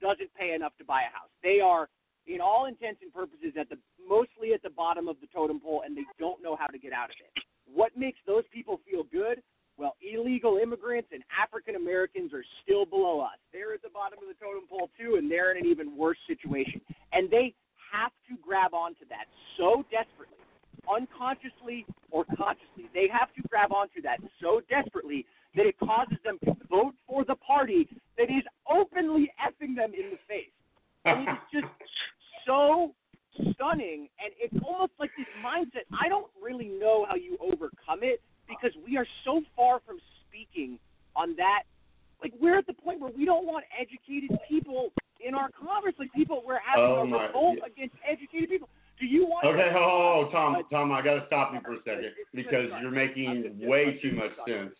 S11: doesn't pay enough to buy a house. They are, in all intents and purposes, at the mostly at the bottom of the totem pole, and they don't know how to get out of it. What makes those people feel good? Well, illegal immigrants and African Americans are still below us. They're at the bottom of the totem pole too, and they're in an even worse situation. And they have to grab onto that so desperately, unconsciously or consciously. They have to grab onto that so desperately that it causes them to vote for the party that is openly effing them in the face. And it is just so stunning, and it's almost like this mindset. I don't really know how you overcome it because we are so far from speaking on that. Like we're at the point where we don't want educated people in our Congress. Like people, we're having
S4: Oh,
S11: a
S4: my-
S11: revolt against educated people. Do you want?
S4: Okay, hold, hold, hold, Tom, Tom, I gotta stop you for a second because you're making way too much sense.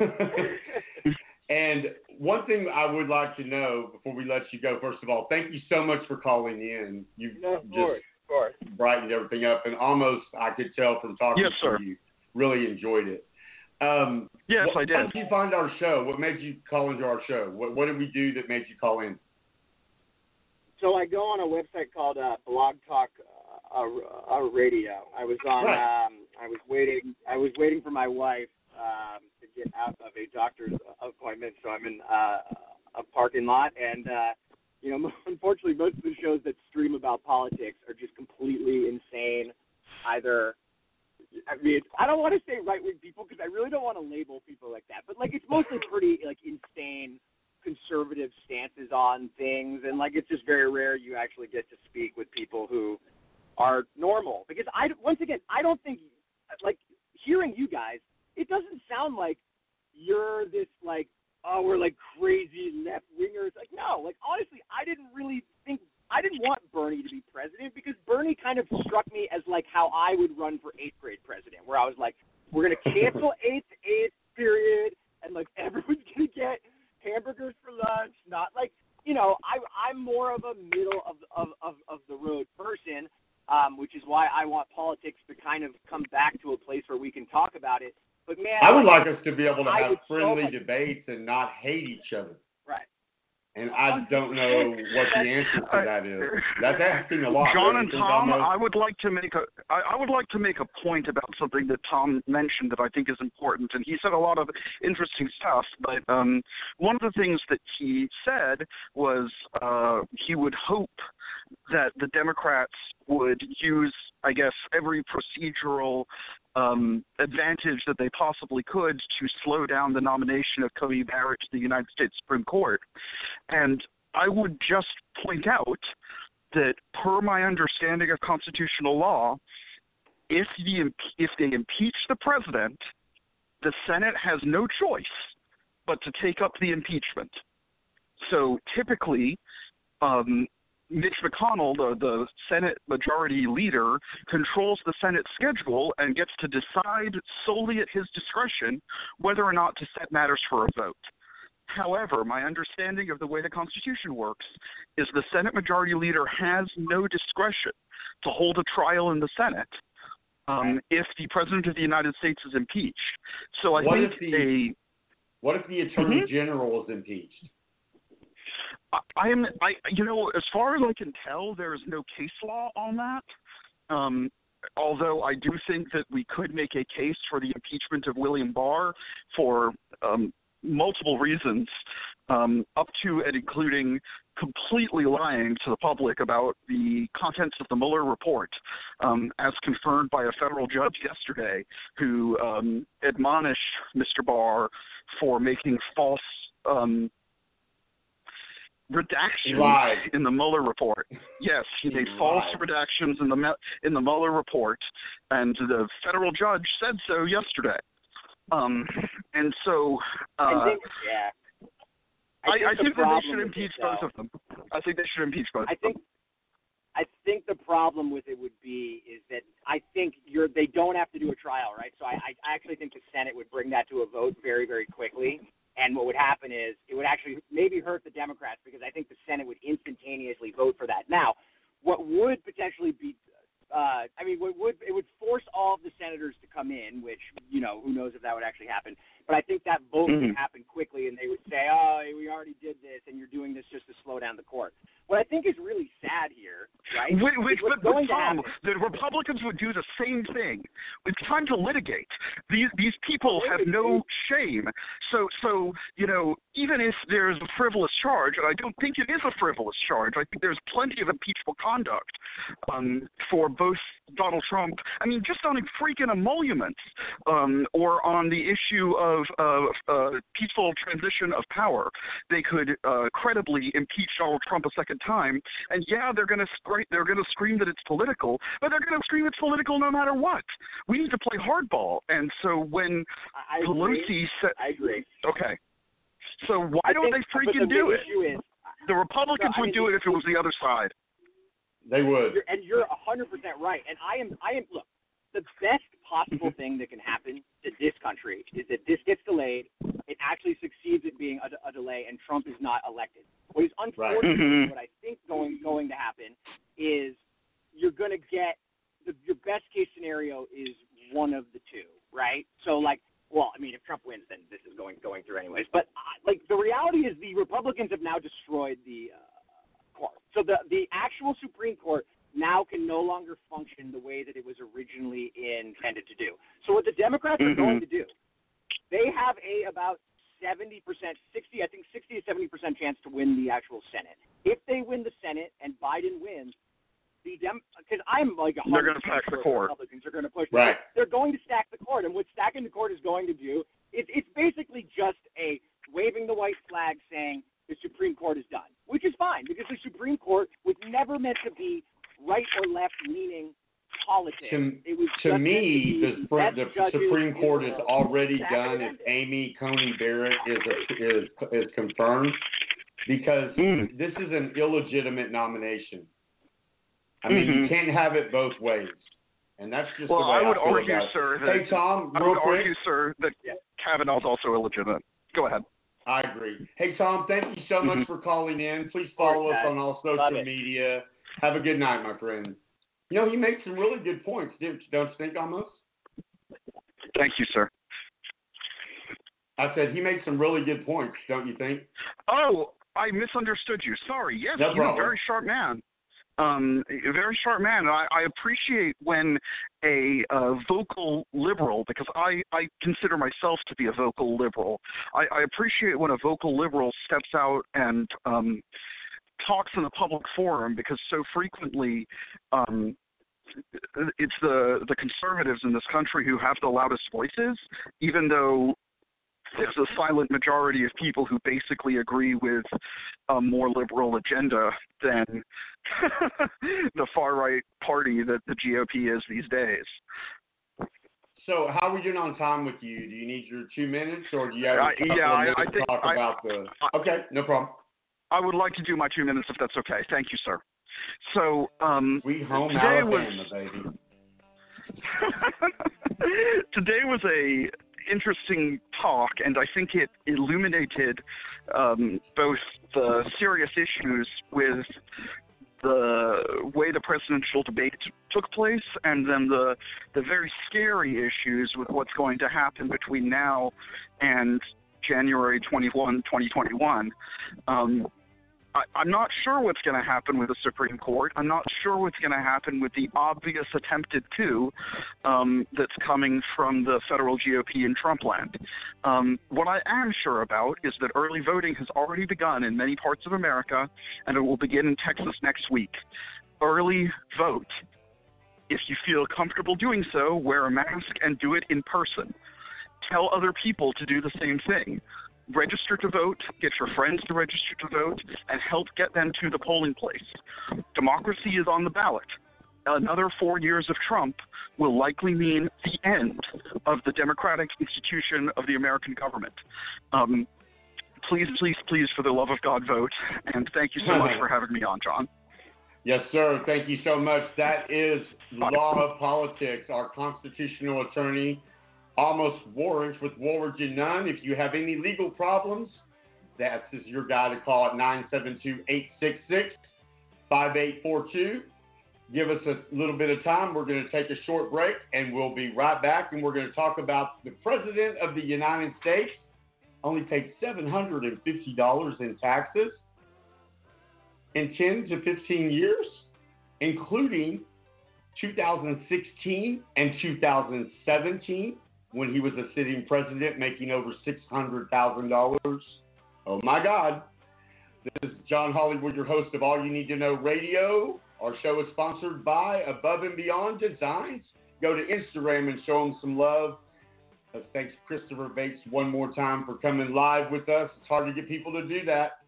S4: and one thing I would like to know before we let you go, first of all, thank you so much for calling in. You've
S11: No, of
S4: just
S11: course, of course.
S4: brightened everything up, and almost I could tell from talking
S9: Yes,
S4: to
S9: sir.
S4: you, really enjoyed it. Um,
S9: Yes,
S4: what,
S9: I did.
S4: How did you find our show? What made you call into our show? What, what did we do that made you call in?
S11: So I go on a website called uh, Blog Talk uh, uh, Radio. I was on.
S4: Right.
S11: Um, I was waiting. I was waiting for my wife um, to get out of a doctor's appointment. So I'm in uh, a parking lot, and uh, you know, unfortunately, most of the shows that stream about politics are just completely insane. Either, I mean, I don't want to say right wing people because I really don't want to label people like that, but like it's mostly pretty like insane conservative stances on things and like it's just very rare you actually get to speak with people who are normal because I once again I don't think like hearing you guys it doesn't sound like you're this like oh we're like crazy left wingers like no like honestly I didn't really think I didn't want Bernie to be president because Bernie kind of struck me as like how I would run for eighth grade president, where I was like, we're gonna cancel eighth eighth period, and like everyone's gonna get hamburgers for lunch. Not like you know, I I'm more of a middle of of of, of the road person, um, which is why I want politics to kind of come back to a place where we can talk about it. But man,
S4: I would like us to be able to
S11: I
S4: have
S11: would so
S4: friendly debates and not hate each other.
S11: Right.
S4: And I don't know what the answer to that is. That's asking a lot.
S9: John and Tom,
S4: Amos?
S9: I would like to make a I, I would like to make a point about something that Tom mentioned that I think is important, and he said a lot of interesting stuff. But um, one of the things that he said was uh, he would hope that the Democrats would use, I guess, every procedural um, advantage that they possibly could to slow down the nomination of Coney Barrett to the United States Supreme Court. And I would just point out that, per my understanding of constitutional law, if the if they impeach the president, the Senate has no choice but to take up the impeachment. So typically, um, Mitch McConnell, the, the Senate Majority Leader, controls the Senate schedule and gets to decide solely at his discretion whether or not to set matters for a vote. However, my understanding of the way the Constitution works is the Senate Majority Leader has no discretion to hold a trial in the Senate um, if the President of the United States is impeached. So I
S4: What
S9: think
S4: the-
S9: a
S4: What if the Attorney
S9: Mhm.
S4: General is impeached?
S9: I- am I you know as far as I can tell there is no case law on that. Um although I do think that we could make a case for the impeachment of William Barr for um multiple reasons um up to and including completely lying to the public about the contents of the Mueller report um as confirmed by a federal judge yesterday who um admonished Mr. Barr for making false redactions
S4: lied.
S9: in the Mueller report. Yes, he made false redactions in the in the Mueller report, and the federal judge said so yesterday. Um, and so uh, I
S11: think, yeah.
S9: I, I
S11: the
S9: think that they should impeach both
S11: though-
S9: of them. I think they should impeach both.
S11: I
S9: of them.
S11: think I think the problem with it would be is that I think you're they don't have to do a trial, right? So I, I actually think the Senate would bring that to a vote very, very quickly. And what would happen is it would actually maybe hurt the Democrats because I think the Senate would instantaneously vote for that. Now, what would potentially be uh, I mean, what would it would force all of the senators to come in, which you know who knows if that would actually happen. But I think that vote
S9: Mhm.
S11: would happen quickly, and they would say, "Oh, we already did this, and you're doing this just to slow down the court." What I think is really sad here, right?
S9: Which, which, but, but Tom, the Republicans would do the same thing. It's time to litigate. These these people have no shame. So so you know, even if there's a frivolous charge, and I don't think it is a frivolous charge, I think there's plenty of impeachable conduct um, for both Donald Trump. I mean, just on freaking emoluments, um, or on the issue of of uh, peaceful transition of power, they could uh, credibly impeach Donald Trump a second time. And yeah, they're going to scream, they're going to scream that it's political, but they're going to scream it's political no matter what. We need to play hardball. And so when
S11: I agree.
S9: Pelosi said,
S11: I agree.
S9: Okay. So why
S11: I
S9: don't
S11: think-
S9: they
S11: but the
S9: freaking do it? The Republicans
S11: No, I
S9: would
S11: mean,
S9: do it if it was the other side.
S4: They would.
S11: You're, and you're 100% right. And I am, I am, look, the best possible
S9: Mm-hmm.
S11: thing that can happen to this country is that this gets delayed. It actually succeeds at being a, a delay, and Trump is not elected. What is unfortunate,
S9: Mhm.
S11: what I think going going to happen is you're going to get the, your best case scenario is one of the two, right? So like, well, I mean, if Trump wins, then this is going going through anyways. But uh, like, the reality is the Republicans have now destroyed the uh, court. So the the actual Supreme Court now can no longer function the way that it was originally intended to do. So what the Democrats are
S9: Mhm.
S11: going to do, they have a about 70%, 60, I think 60 to 70% chance to win the actual Senate. If they win the Senate and Biden wins, the Dem because I'm like a
S9: They're gonna stack the court.
S11: Republicans are going to push.
S4: Right.
S11: They're going to stack the court, and what stacking the court is going to do is it's basically just a waving the white flag saying the Supreme Court is done, which is fine because the Supreme Court was never meant to be right or left leaning politics.
S4: To,
S11: it was
S4: to me,
S11: meant
S4: the,
S11: to be
S4: Supre-
S11: best
S4: the Supreme Court is already done if Amy Coney Barrett is a, is is confirmed because
S9: Mm.
S4: this is an illegitimate nomination. I mean, you
S9: Mhm.
S4: can't have it both ways, and that's just
S9: Well,
S4: the way
S9: I would
S4: feel
S9: argue,
S4: about it.
S9: sir, that
S4: Hey, Tom,
S9: I would
S4: quick.
S9: argue, sir, that Kavanaugh's also illegitimate. Go ahead.
S4: I agree. Hey, Tom, thank you so much
S9: Mhm.
S4: for calling in. Please follow us on all social media. Have a good night, my friend. You know, he made some really good points, didn't you? Don't you think, Amos?
S9: Thank you, sir.
S4: I said he made some really good points, don't you think?
S9: Oh, I misunderstood you. Sorry. Yes,
S4: No
S9: you're a very sharp man. Um, a very sharp man. I, I appreciate when a uh, vocal liberal, because I, I consider myself to be a vocal liberal. I, I appreciate when a vocal liberal steps out and um, talks in a public forum, because so frequently um, it's the the conservatives in this country who have the loudest voices, even though there's a silent majority of people who basically agree with a more liberal agenda than the far right party that the GOP is these days.
S4: So, how are we doing on time with you? Do you need your two minutes, or do you have a
S9: Uh, yeah,
S4: of
S9: I-
S4: minutes
S9: I
S4: to talk
S9: I-
S4: about the? Okay, no problem.
S9: I would like to do my two minutes if that's okay. Thank you, sir. So, um,
S4: We home
S9: today
S4: Alabama,
S9: was
S4: baby.
S9: today was a interesting talk, and I think it illuminated um, both the serious issues with the way the presidential debate took place, and then the the very scary issues with what's going to happen between now and January 21, 2021. Um, I, I'm not sure what's going to happen with the Supreme Court. I'm not sure what's going to happen with the obvious attempted coup um, that's coming from the federal GOP in Trumpland. Um, what I am sure about is that early voting has already begun in many parts of America, and it will begin in Texas next week. Early vote. If you feel comfortable doing so, wear a mask and do it in person. Tell other people to do the same thing register to vote, get your friends to register to vote, and help get them to the polling place. Democracy is on the ballot. Another four years of Trump will likely mean the end of the democratic institution of the American government. Um, please, please, please, for the love of God, vote. And thank you so much for having me on, John.
S4: Yes, sir. Thank you so much. That is Law of Politics, our constitutional attorney, Amos Warrants with Woolridge Nunn. If you have any legal problems, that is your guy to call at 972 866 5842. Give us a little bit of time. We're going to take a short break and we'll be right back. And we're going to talk about the President of the United States only takes $750 in taxes in 10 to 15 years, including 2016 and 2017 when he was a sitting president making over $600,000. Oh my God. This is John Hollywood, your host of All You Need to Know Radio. Our show is sponsored by Above and Beyond Designs. Go to Instagram and show them some love. Uh, thanks, Christopher Bates, one more time for coming live with us. It's hard to get people to do that.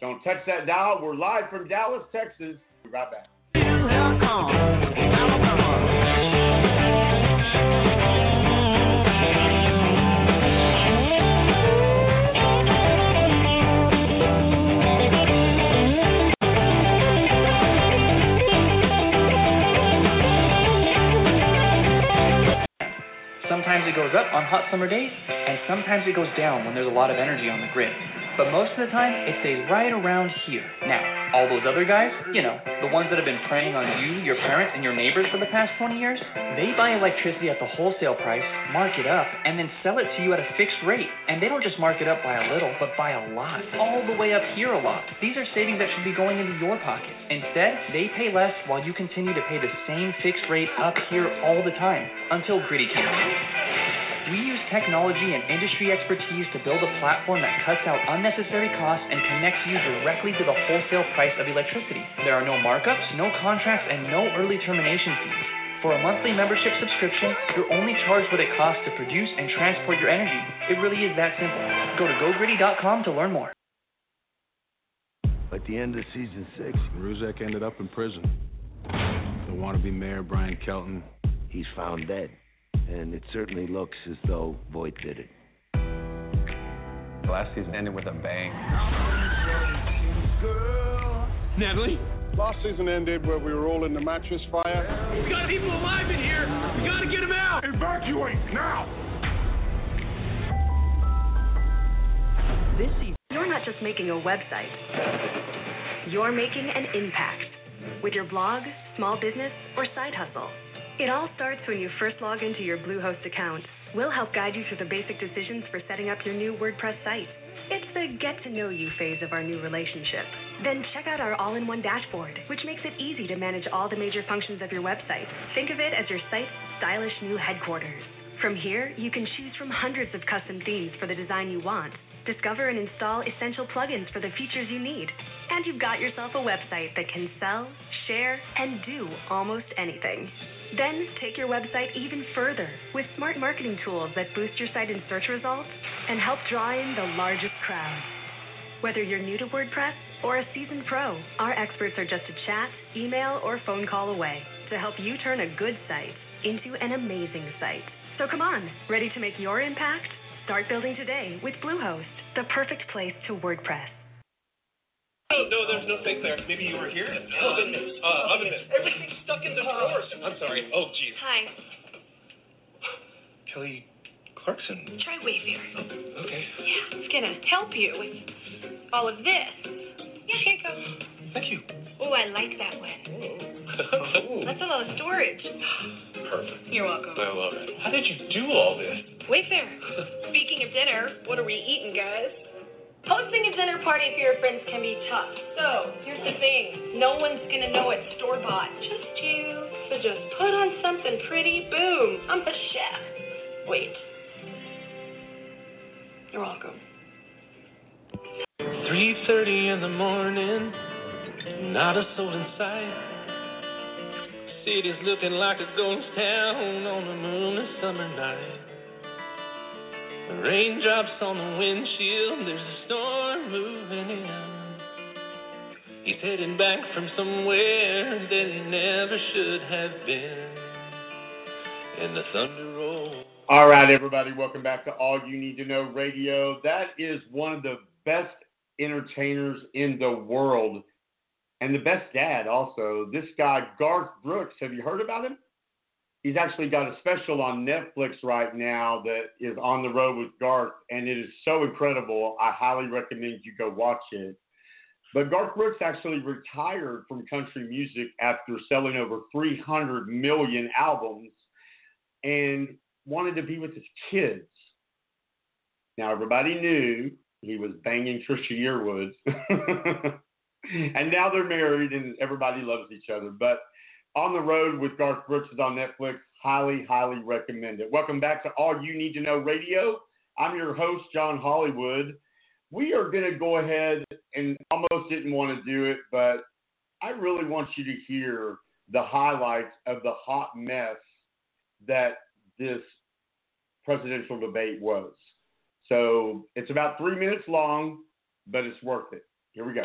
S4: Don't touch that dial. We're live from Dallas, Texas. Be right back.
S12: Sometimes it goes up on hot summer days, and sometimes it goes down when there's a lot of energy on the grid. But most of the time, it stays right around here. Now, all those other guys, you know, the ones that have been preying on you, your parents, and your neighbors for the past 20 years, they buy electricity at the wholesale price, mark it up, and then sell it to you at a fixed rate. And they don't just mark it up by a little, but by a lot. All the way up here a lot. These are savings that should be going into your pockets. Instead, they pay less while you continue to pay the same fixed rate up here all the time, until Griddy along. We use technology and industry expertise to build a platform that cuts out unnecessary costs and connects you directly to the wholesale price of electricity. There are no markups, no contracts, and no early termination fees. For a monthly membership subscription, you're only charged what it costs to produce and transport your energy. It really is that simple. Go to gogriddy.com to learn more.
S13: At the end of season six, Ruzek ended up in prison. The wannabe mayor, Brian Kelton, he's found dead. And it certainly looks as though Voight did it.
S14: Last season ended with a bang.
S15: Natalie,
S14: Last season ended where we were all in the mattress fire.
S3: He's got people alive in here. We gotta get him out.
S14: Evacuate now!
S15: This season, you're not just making a website, you're making an impact with your blog, small business, or side hustle. It all starts when you first log into your Bluehost account. We'll help guide you through the basic decisions for setting up your new WordPress site. It's the get to know you phase of our new relationship. Then check out our all in one dashboard, which makes it easy to manage all the major functions of your website. Think of it as your site's stylish new headquarters. From here, you can choose from hundreds of custom themes for the design you want. Discover and install essential plugins for the features you need. And you've got yourself a website that can sell, share, and do almost anything. Then take your website even further with smart marketing tools that boost your site in search results and help draw in the largest crowd. Whether you're new to WordPress or a seasoned pro, our experts are just a chat, email, or phone call away to help you turn a good site into an amazing site. So come on, ready to make your impact? Start building today with Bluehost, the perfect place to WordPress.
S16: Oh, no, there's no fake there. Maybe you were here? Oven mitts. Uh, oven mitts. Everything's stuck in the drawers. I'm sorry. Oh, jeez.
S17: Hi.
S16: Kelly Clarkson.
S17: Try Wayfair.
S16: Okay.
S17: Yeah, it's gonna help you with all of this. Yeah, here you go.
S16: Thank you.
S17: Oh, I like that one. That's a lot of storage.
S16: Perfect.
S17: You're welcome.
S16: I love it. How did you do all this?
S17: Wayfair. Speaking of dinner, what are we eating, guys? Hosting a dinner party for your friends can be tough. So, here's the thing. No one's gonna know it's store-bought. Just you. So just put on something pretty. Boom. I'm the chef. Wait. You're welcome.
S16: 3.30 in the morning, not a soul in sight. City's looking like a ghost town on a moonless summer night. The raindrops on the windshield, there's a storm moving in. He's heading back from somewhere that he never should have been. And the thunder rolls.
S4: All right, everybody, welcome back to All You Need to Know Radio. That is one of the best entertainers in the world and the best dad, also. This guy, Garth Brooks, have you heard about him? He's actually got a special on Netflix right now that is on the road with Garth, and it is so incredible. I highly recommend you go watch it. But Garth Brooks actually retired from country music after selling over 300 million albums and wanted to be with his kids. Now, everybody knew he was banging Trisha Yearwood. and now they're married and everybody loves each other. But On the Road with Garth Brooks is on Netflix. Highly, highly recommend it. Welcome back to All You Need to Know Radio. I'm your host, John Hollywood. We are going to go ahead and almost didn't want to do it, but I really want you to hear the highlights of the hot mess that this presidential debate was. So it's about three minutes long, but it's worth it. Here we go.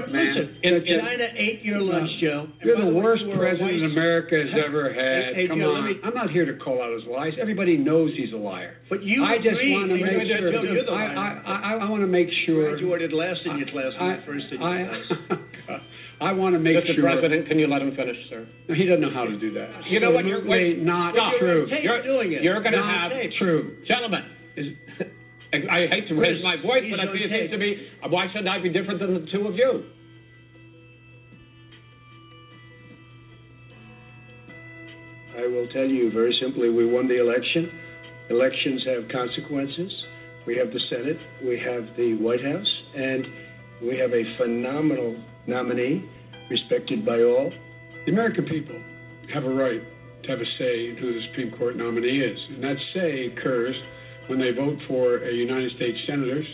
S8: Listen,
S7: In- in-
S8: China ate your lunch, Joe.
S7: You're
S8: by
S7: the worst
S8: you
S7: president
S8: white-
S7: America has ever had.
S8: Hey,
S7: Come
S8: Joe,
S7: on.
S8: me-
S7: I'm not here to call out his lies. Everybody knows he's a liar.
S8: But you
S7: I just want to make sure.
S8: Joe, you're the
S7: I,
S8: liar.
S7: I, I, I want to make sure.
S8: Graduated last in your class when
S7: I-
S8: you first in your
S7: I-
S8: class.
S7: I want to make
S18: Mr.
S7: sure.
S18: President, can you let him finish, sir?
S7: No, he doesn't know how to do that.
S18: You know what? You're
S7: Absolutely
S18: wait,
S7: not true.
S18: You're
S8: doing it.
S18: You're going to
S7: Not
S18: have
S7: true.
S18: gentlemen. Is, I, I hate to raise my voice, but I
S8: on
S18: think it
S8: tape.
S18: seems to be. Why should I be different than the two of you?
S8: I will tell you very simply, we won the election. Elections have consequences. We have the Senate, we have the White House, and we have a phenomenal nominee, respected by all.
S7: The American people have a right to have a say in who the Supreme Court nominee is. And that say occurs when they vote for a United States senators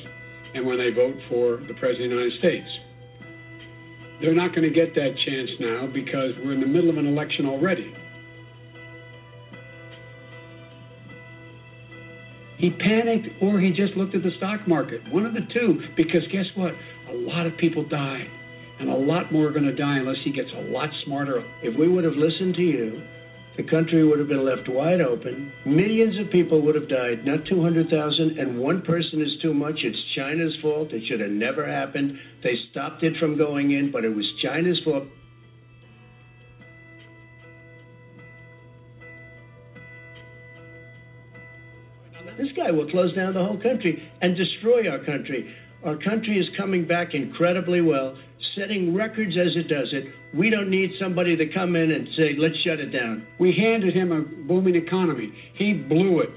S7: and when they vote for the President of the United States. They're not going to get that chance now because we're in the middle of an election already. He panicked or he just looked at the stock market. One of the two, because guess what? A lot of people died. And a lot more are going to die unless he gets a lot smarter.
S8: If we would have listened to you, the country would have been left wide open. Millions of people would have died, not 200,000. And one person is too much. It's China's fault. It should have never happened. They stopped it from going in, but it was China's fault. This guy will close down the whole country and destroy our country. Our country is coming back incredibly well, setting records as it does it. We don't need somebody to come in and say, let's shut it down.
S7: We handed him a booming economy. He blew it.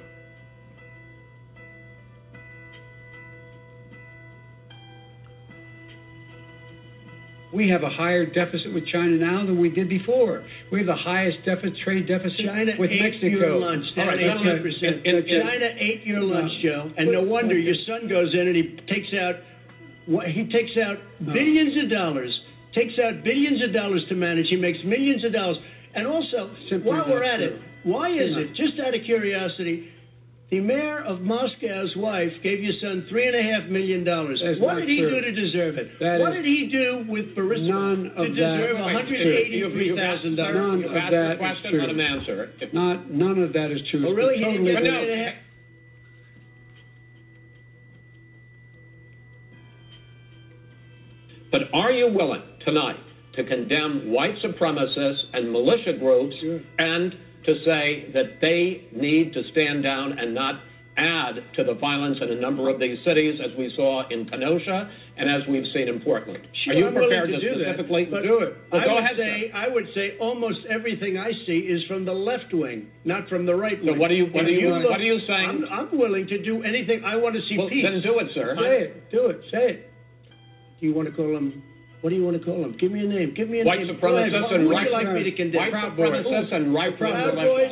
S7: We have a higher deficit with China now than we did before. We have the highest deficit, trade deficit
S8: China
S7: with
S8: ate
S7: Mexico.
S8: your lunch,
S7: All right,
S8: 18%.
S7: gentlemen, in- in-
S8: China ate your lunch. Joe, and no wonder your son goes in and he takes out, he takes out billions of dollars, takes out billions of dollars to manage. He makes millions of dollars, and also while we're at
S7: true.
S8: it, why is
S7: Simply
S8: it? Just out of curiosity. The mayor of Moscow's wife gave your son three and a half million dollars.
S7: That's
S8: What did he
S7: true.
S8: do to deserve it?
S7: That
S8: what
S7: is-
S8: did he do with Burisma
S7: None
S8: to
S7: of
S8: deserve
S7: is
S8: one hundred
S7: true.
S8: eighty-three thousand dollars?
S7: None of
S6: asked
S7: that
S6: the
S7: is
S6: question,
S7: true.
S6: let him answer. If-
S7: Not, none of that is true.
S8: Oh, really? He didn't get
S6: But
S8: three
S6: no,
S8: and a half?
S6: But are you willing tonight to condemn white supremacists and militia groups and to say that they need to stand down and not add to the violence in a number of these cities, as we saw in Kenosha and as we've seen in Portland?
S8: Sure,
S6: are you
S8: I'm
S6: prepared
S8: to, do that,
S6: specifically
S8: but
S6: do it? Well,
S8: I
S6: go
S8: would
S6: ahead,
S8: say
S6: sir.
S8: I would say almost everything I see is from the left wing, not from the right
S6: So
S8: wing.
S6: what are you- what are you-
S8: look-
S6: what are you saying?
S8: I'm, I'm willing to do anything. I want to see
S6: Well,
S8: peace.
S6: then do it, sir.
S8: Say it. Do it. Say it. Do you want to call him? What do you want to call them? Give me a name. Give me a
S6: White
S8: name.
S6: Supremacists and right-
S8: you like me to condemn?
S6: white
S8: Proud Boys.
S6: supremacists and right
S8: Proud. Boys.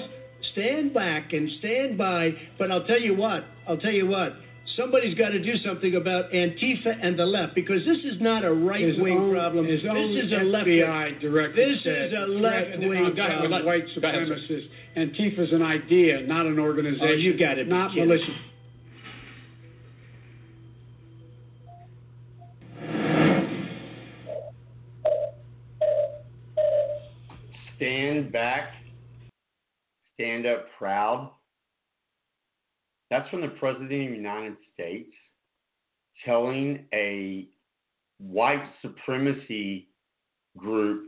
S8: Stand back and stand by. But I'll tell you what. I'll tell you what. Somebody's got to do something about Antifa and the left because this is not a right wing problem.
S7: His
S8: this is a left
S7: wing. director
S8: This is a left wing problem.
S7: white supremacists. Antifa is an idea, not an organization.
S8: Oh, you gotta be
S7: Not militia.
S4: Stand back, stand up proud. That's from the President of the United States telling a white supremacy group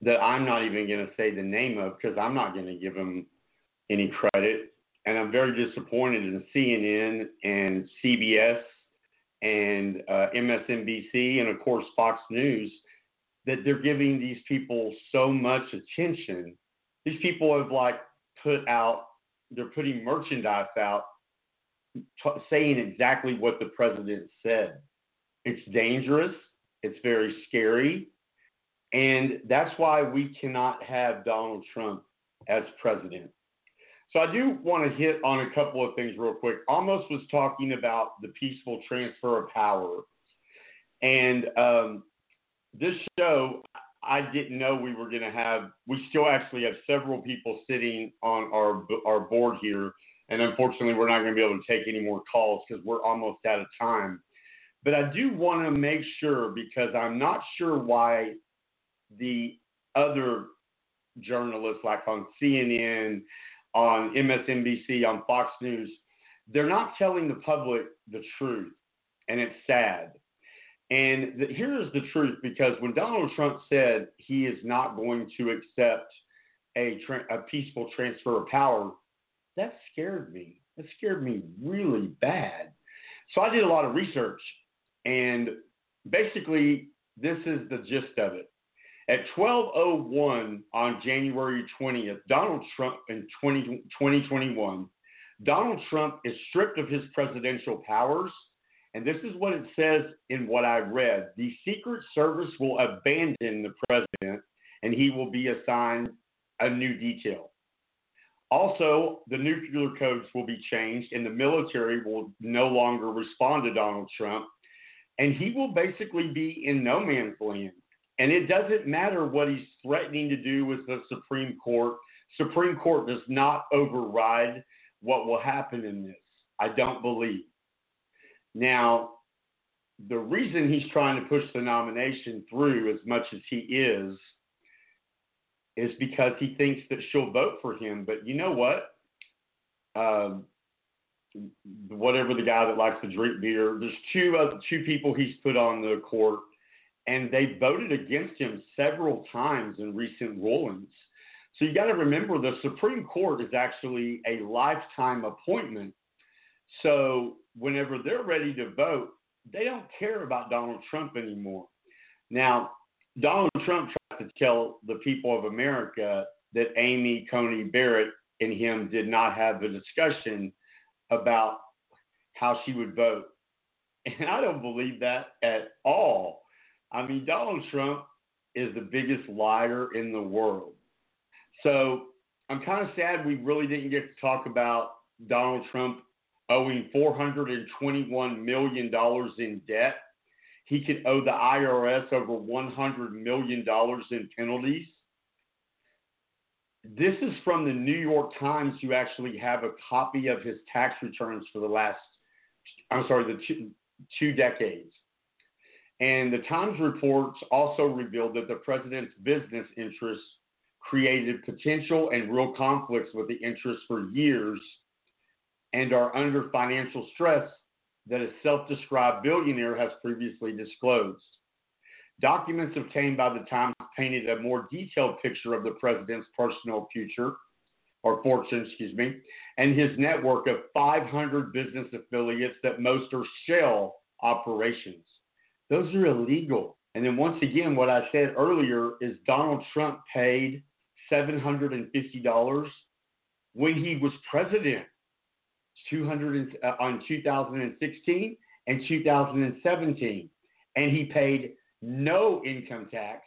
S4: that I'm not even going to say the name of because I'm not going to give them any credit. And I'm very disappointed in CNN and CBS and uh, MSNBC and, of course, Fox News that they're giving these people so much attention. These people have like put out, they're putting merchandise out t- saying exactly what the president said. It's dangerous, it's very scary, and that's why we cannot have Donald Trump as president. So I do want to hit on a couple of things real quick. Amos was talking about the peaceful transfer of power. And um, this show, I didn't know we were going to have. We still actually have several people sitting on our our board here, and unfortunately, we're not going to be able to take any more calls because we're almost out of time. But I do want to make sure because I'm not sure why the other journalists, like on CNN, on MSNBC, on Fox News, they're not telling the public the truth, and it's sad. And the, here's the truth because when Donald Trump said he is not going to accept a, tra- a peaceful transfer of power, that scared me. That scared me really bad. So I did a lot of research, and basically, this is the gist of it. At 12:01 on January 20th, Donald Trump in 20, 2021, Donald Trump is stripped of his presidential powers and this is what it says in what I read. The Secret Service will abandon the president and he will be assigned a new detail. Also, the nuclear codes will be changed and the military will no longer respond to Donald Trump. And he will basically be in no man's land. And it doesn't matter what he's threatening to do with the Supreme Court. Supreme Court does not override what will happen in this. I don't believe. Now, the reason he's trying to push the nomination through as much as he is is because he thinks that she'll vote for him. But you know what? Um, whatever the guy that likes to drink beer, there's two uh, two people he's put on the court, and they voted against him several times in recent rulings. So you got to remember the Supreme Court is actually a lifetime appointment. So whenever they're ready to vote, they don't care about Donald Trump anymore. Now, Donald Trump tried to tell the people of America that Amy Coney Barrett and him did not have a discussion about how she would vote. And I don't believe that at all. I mean, Donald Trump is the biggest liar in the world. So I'm kind of sad we really didn't get to talk about Donald Trump owing $421 million in debt. He could owe the IRS over $100 million in penalties. This is from the New York Times, who actually have a copy of his tax returns for the last, I'm sorry, the two, two decades. And the Times reports also revealed that the president's business interests created potential and real conflicts with the interests for years and are under financial stress that a self described billionaire has previously disclosed. Documents obtained by the Times painted a more detailed picture of the president's personal future, or fortune, excuse me, and his network of 500 business affiliates that most are shell operations. Those are illegal. And then once again, what I said earlier is Donald Trump paid $750 when he was president. 200 uh, on 2016 and 2017, and he paid no income tax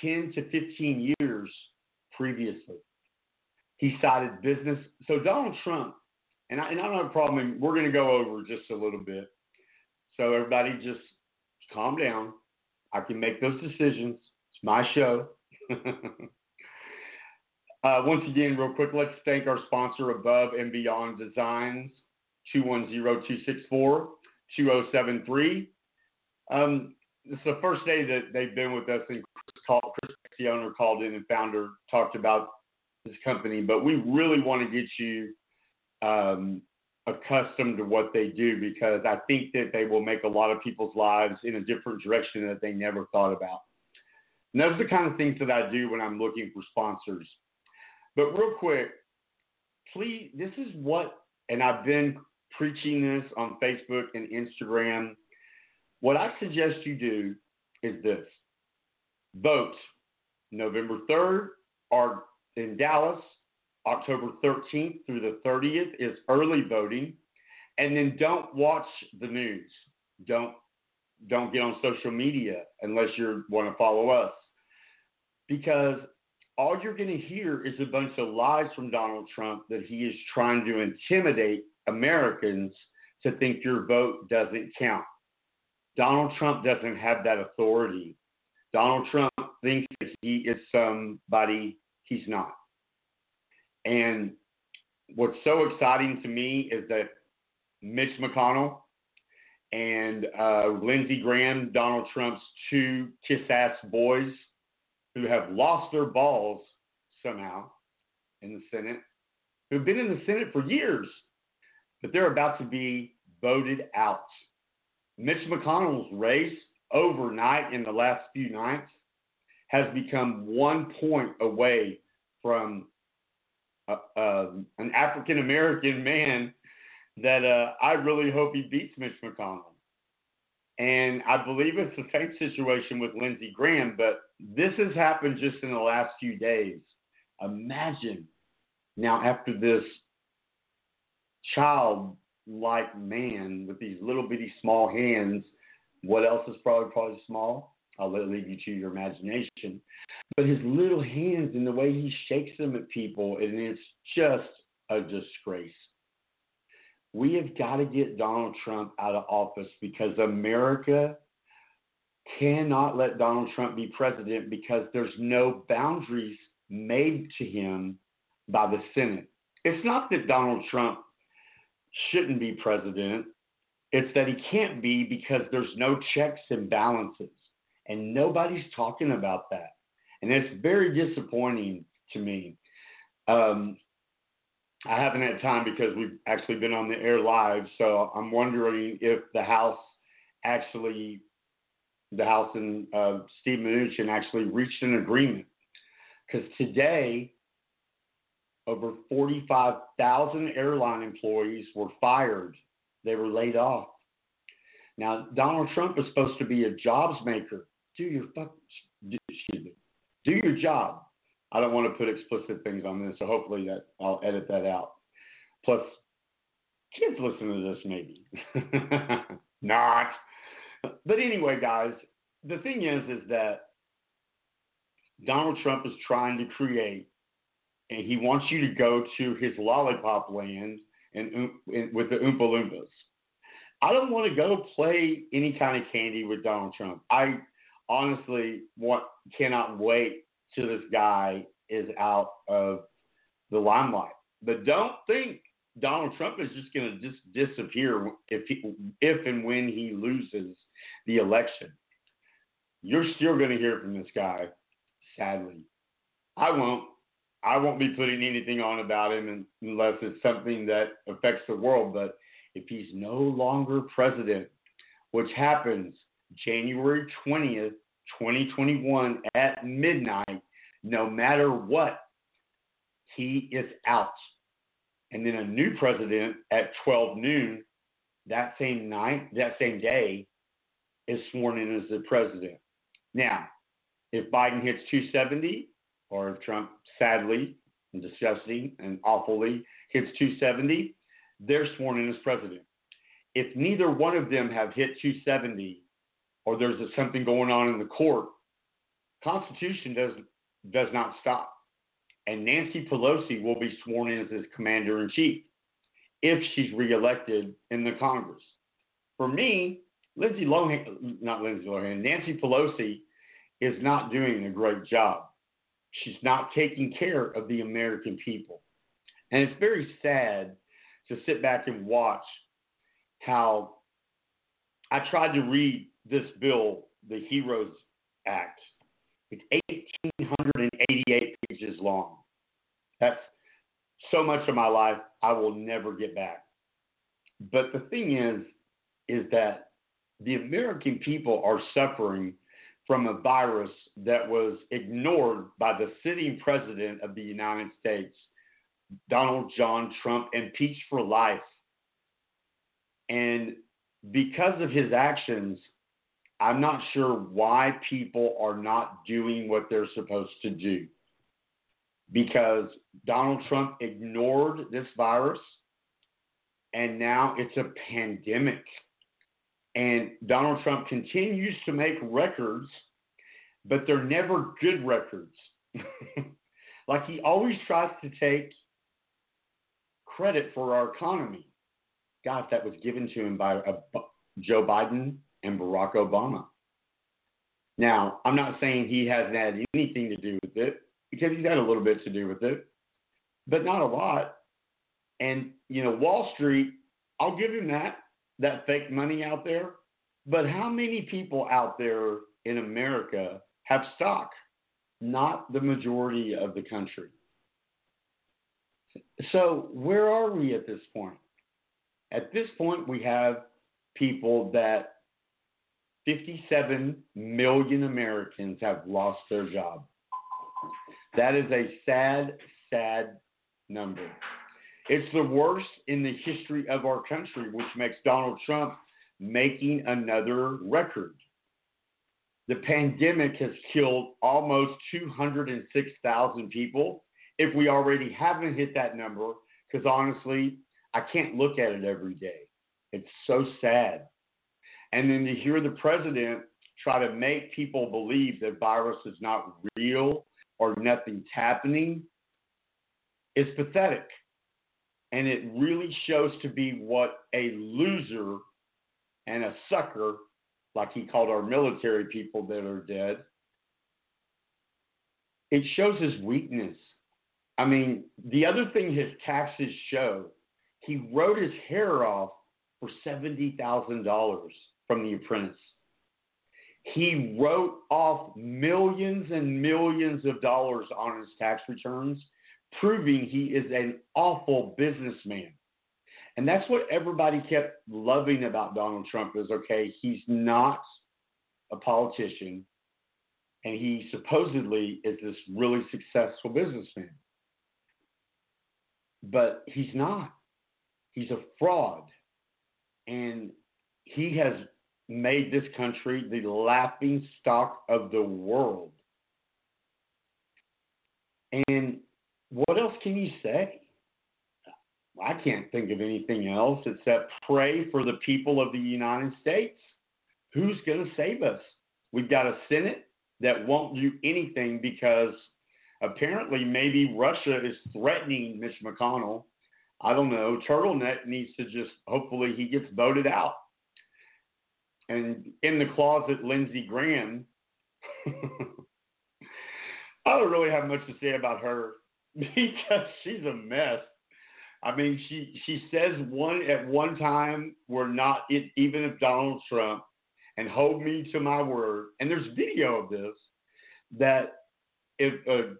S4: 10 to 15 years previously. He cited business. So Donald Trump, and I, and I don't have a problem. We're going to go over just a little bit. So everybody just calm down. I can make those decisions. It's my show. Uh, once again, real quick, let's thank our sponsor, Above and Beyond Designs, 210-264-2073. Um, it's the first day that they've been with us, and Chris, called, Chris the owner, called in and founder, talked about this company, but we really want to get you um, accustomed to what they do because I think that they will make a lot of people's lives in a different direction that they never thought about. And those are the kind of things that I do when I'm looking for sponsors. But real quick, please, this is what, and I've been preaching this on Facebook and Instagram. What I suggest you do is this vote November 3rd or in Dallas, October 13th through the 30th is early voting. And then don't watch the news. Don't don't get on social media unless you want to follow us. Because all you're going to hear is a bunch of lies from Donald Trump that he is trying to intimidate Americans to think your vote doesn't count. Donald Trump doesn't have that authority. Donald Trump thinks that he is somebody he's not. And what's so exciting to me is that Mitch McConnell and uh, Lindsey Graham, Donald Trump's two kiss ass boys, who have lost their balls somehow in the Senate, who've been in the Senate for years, but they're about to be voted out. Mitch McConnell's race overnight in the last few nights has become one point away from uh, uh, an African American man that uh, I really hope he beats Mitch McConnell. And I believe it's the same situation with Lindsey Graham, but this has happened just in the last few days. Imagine now, after this child-like man with these little bitty small hands, what else is probably probably small? I'll leave you to your imagination. But his little hands and the way he shakes them at people, and it's just a disgrace. We have got to get Donald Trump out of office because America cannot let Donald Trump be president because there's no boundaries made to him by the Senate. It's not that Donald Trump shouldn't be president, it's that he can't be because there's no checks and balances. And nobody's talking about that. And it's very disappointing to me. Um, I haven't had time because we've actually been on the air live, so I'm wondering if the House actually, the House and uh, Steve Mnuchin actually reached an agreement. Because today, over 45,000 airline employees were fired. They were laid off. Now, Donald Trump is supposed to be a jobs maker. Do your fuck, do- excuse me, do your job. I don't want to put explicit things on this, so hopefully that I'll edit that out. Plus, kids listen to this maybe. Not. But anyway, guys, the thing is, is that Donald Trump is trying to create, and he wants you to go to his lollipop land and, um, and with the Oompa Loompas. I don't want to go play any kind of candy with Donald Trump. I honestly want cannot wait till this guy is out of the limelight. But don't think Donald Trump is just going to just disappear if he, if and when he loses the election. You're still going to hear from this guy, sadly. I won't. I won't be putting anything on about him unless it's something that affects the world. But if he's no longer president, which happens January 20th, 2021 at midnight, no matter what, he is out. And then a new president at 12 noon that same night, that same day, is sworn in as the president. Now, if Biden hits 270, or if Trump sadly and disgusting and awfully hits 270, they're sworn in as president. If neither one of them have hit 270, or there's something going on in the court, Constitution does does not stop, and Nancy Pelosi will be sworn in as his commander in chief if she's reelected in the Congress. For me, Lindsay Lohan, not Lindsay Lohan, Nancy Pelosi is not doing a great job. She's not taking care of the American people. And it's very sad to sit back and watch how I tried to read this bill, the HEROES Act. It's 1,888 pages long. That's so much of my life I will never get back. But the thing is, is that the American people are suffering from a virus that was ignored by the sitting president of the United States, Donald John Trump, impeached for life. And because of his actions, I'm not sure why people are not doing what they're supposed to do. Because Donald Trump ignored this virus, and now it's a pandemic. And Donald Trump continues to make records, but they're never good records. like he always tries to take credit for our economy. God, that was given to him by uh, Joe Biden and Barack Obama. Now, I'm not saying he hasn't had anything to do with it because he's had a little bit to do with it, but not a lot. And, you know, Wall Street, I'll give him that, that fake money out there. But how many people out there in America have stock? Not the majority of the country. So, where are we at this point? At this point, we have people that 57 million Americans have lost their job. That is a sad, sad number. It's the worst in the history of our country, which makes Donald Trump making another record. The pandemic has killed almost 206,000 people. If we already haven't hit that number, because honestly, I can't look at it every day. It's so sad. And then to hear the president try to make people believe that virus is not real or nothing's happening is pathetic. And it really shows to be what a loser and a sucker, like he called our military people that are dead, it shows his weakness. I mean, the other thing his taxes show, he wrote his hair off for $70,000 from The Apprentice. He wrote off millions and millions of dollars on his tax returns, proving he is an awful businessman. And that's what everybody kept loving about Donald Trump is okay, he's not a politician, and he supposedly is this really successful businessman. but he's not. He's a fraud. And he has made this country the laughing stock of the world. And what else can you say? I can't think of anything else except pray for the people of the United States. Who's going to save us? We've got a Senate that won't do anything because apparently maybe Russia is threatening Mitch McConnell. I don't know. Turtleneck needs to just hopefully he gets voted out. And in the closet, Lindsey Graham. I don't really have much to say about her because she's a mess. I mean, she she says one at one time we're not it, even if Donald Trump and hold me to my word. And there's video of this that if uh,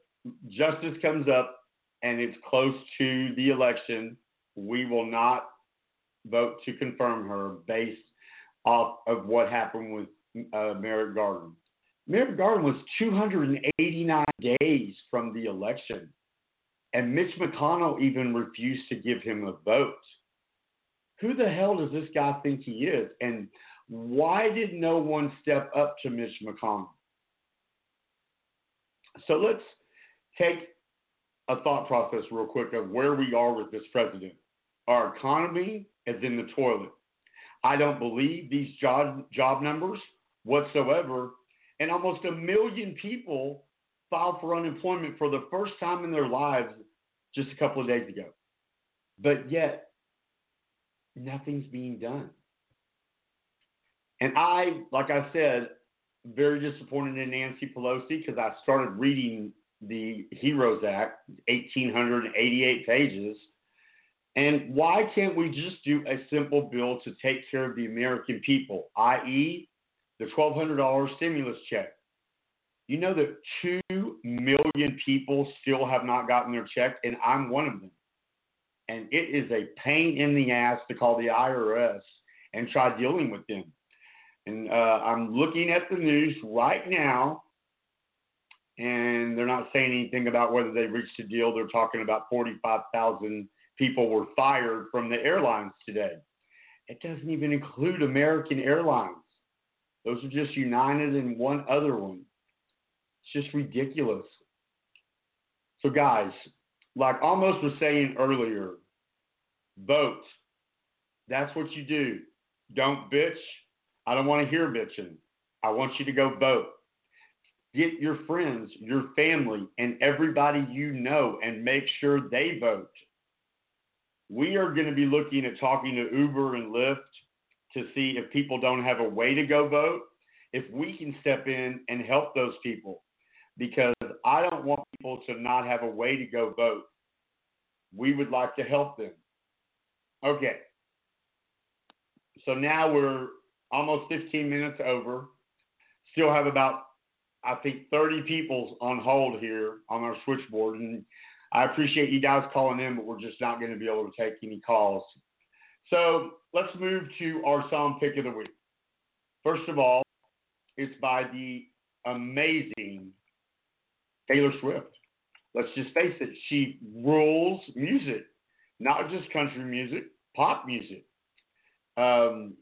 S4: justice comes up and it's close to the election, we will not vote to confirm her based off of what happened with uh, Merrick Garland. Merrick Garland was 289 days from the election, and Mitch McConnell even refused to give him a vote. Who the hell does this guy think he is? And why did no one step up to Mitch McConnell? So let's take a thought process real quick of where we are with this president. Our economy is in the toilet. I don't believe these job job numbers whatsoever. And almost a million people filed for unemployment for the first time in their lives just a couple of days ago. But yet, nothing's being done. And I, like I said, very disappointed in Nancy Pelosi because I started reading the HEROES Act, 1,888 pages. And why can't we just do a simple bill to take care of the American people, i.e., the $1,200 stimulus check? You know that 2 million people still have not gotten their check, and I'm one of them. And it is a pain in the ass to call the IRS and try dealing with them. And uh, I'm looking at the news right now, and they're not saying anything about whether they reached a deal. They're talking about 45,000 people were fired from the airlines today. It doesn't even include American Airlines. Those are just United and one other one. It's just ridiculous. So, guys, like Amos was saying earlier, vote. That's what you do. Don't bitch. I don't want to hear bitching. I want you to go vote. Get your friends, your family, and everybody you know and make sure they vote. We are going to be looking at talking to Uber and Lyft to see if people don't have a way to go vote, if we can step in and help those people. Because I don't want people to not have a way to go vote. We would like to help them. Okay. So now we're almost 15 minutes over. Still have about, I think, 30 people on hold here on our switchboard. And I appreciate you guys calling in, but we're just not going to be able to take any calls. So let's move to our song pick of the week. First of all, it's by the amazing Taylor Swift. Let's just face it, she rules music, not just country music, pop music. Um,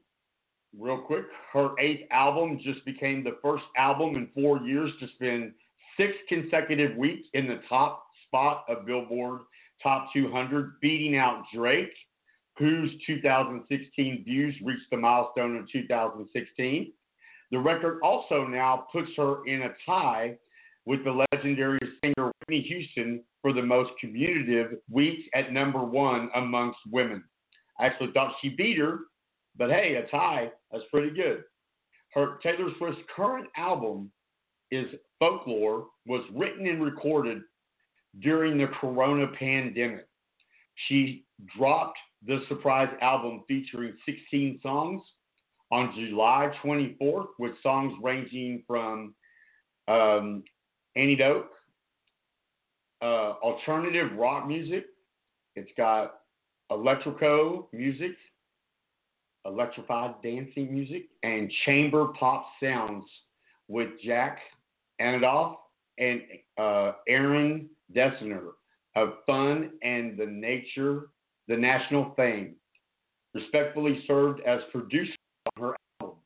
S4: real quick, her eighth album just became the first album in four years to spend six consecutive weeks in the top spot of Billboard Top 200, beating out Drake, whose 2016 views reached the milestone of 2016. The record also now puts her in a tie with the legendary singer Whitney Houston for the most commutative week at number one amongst women. I actually thought she beat her, but hey, a tie, that's pretty good. Her Taylor Swift's current album is Folklore, was written and recorded during the corona pandemic. She dropped the surprise album featuring 16 songs on July 24th, with songs ranging from um, Antidote, uh, alternative rock music. It's got electrico music, electrified dancing music, and chamber pop sounds with Jack Antonoff and uh, Aaron Dessner. of fun and the nature, the national fame. Respectfully served as producer on her album.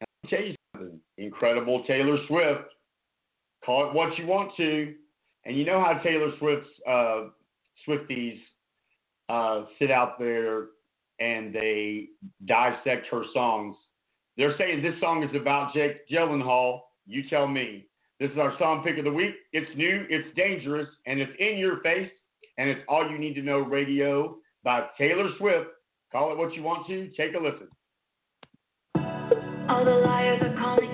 S4: And tell you something, incredible Taylor Swift. Call it what you want to. And you know how Taylor Swift's uh, Swifties uh, sit out there and they dissect her songs. They're saying this song is about Jake Gyllenhaal. You tell me. This is our song pick of the week. It's new, it's dangerous, and it's in your face. And it's all you need to know radio by Taylor Swift. Call it what you want to. Take a listen.
S19: All the liars are calling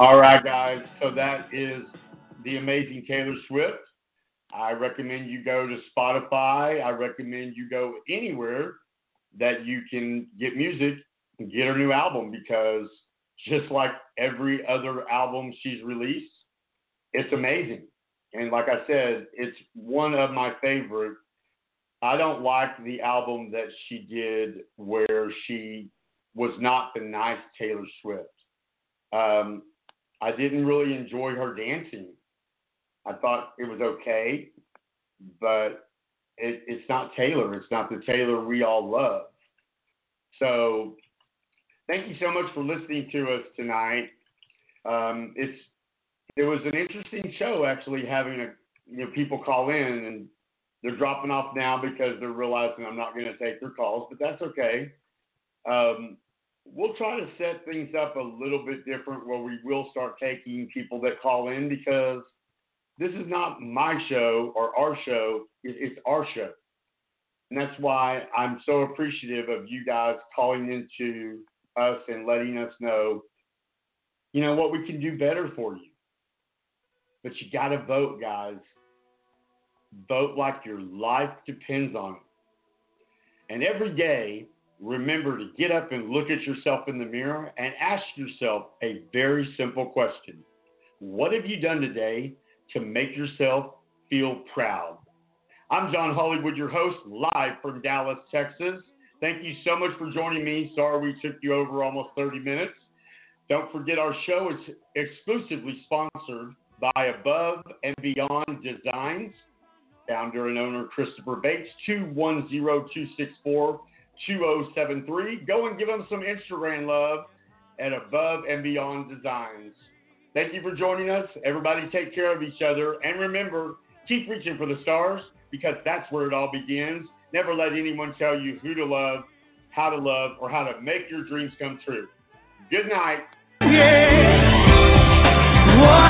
S19: All
S4: right, guys. So that is the amazing Taylor Swift. I recommend you go to Spotify. I recommend you go anywhere that you can get music and get her new album because just like every other album she's released, it's amazing. And like I said, it's one of my favorite. I don't like the album that she did where she was not the nice Taylor Swift. Um, I didn't really enjoy her dancing. I thought it was okay, but it, it's not Taylor. It's not the Taylor we all love. So, thank you so much for listening to us tonight. Um, it's it was an interesting show actually having a you know people call in and they're dropping off now because they're realizing I'm not going to take their calls, but that's okay. Um, we'll try to set things up a little bit different where we will start taking people that call in because this is not my show or our show, it's our show. And that's why I'm so appreciative of you guys calling into us and letting us know, you know, what we can do better for you. But you got to vote, guys. Vote like your life depends on it. And every day, remember to get up and look at yourself in the mirror and ask yourself a very simple question What have you done today to make yourself feel proud? I'm John Hollywood, your host, live from Dallas, Texas. Thank you so much for joining me. Sorry we took you over almost 30 minutes. Don't forget our show is exclusively sponsored by Above and Beyond Designs. Founder and owner Christopher Bates, 210 264 2073. Go and give them some Instagram love at Above and Beyond Designs. Thank you for joining us. Everybody take care of each other. And remember, keep reaching for the stars because that's where it all begins. Never let anyone tell you who to love, how to love, or how to make your dreams come true. Good night.
S19: What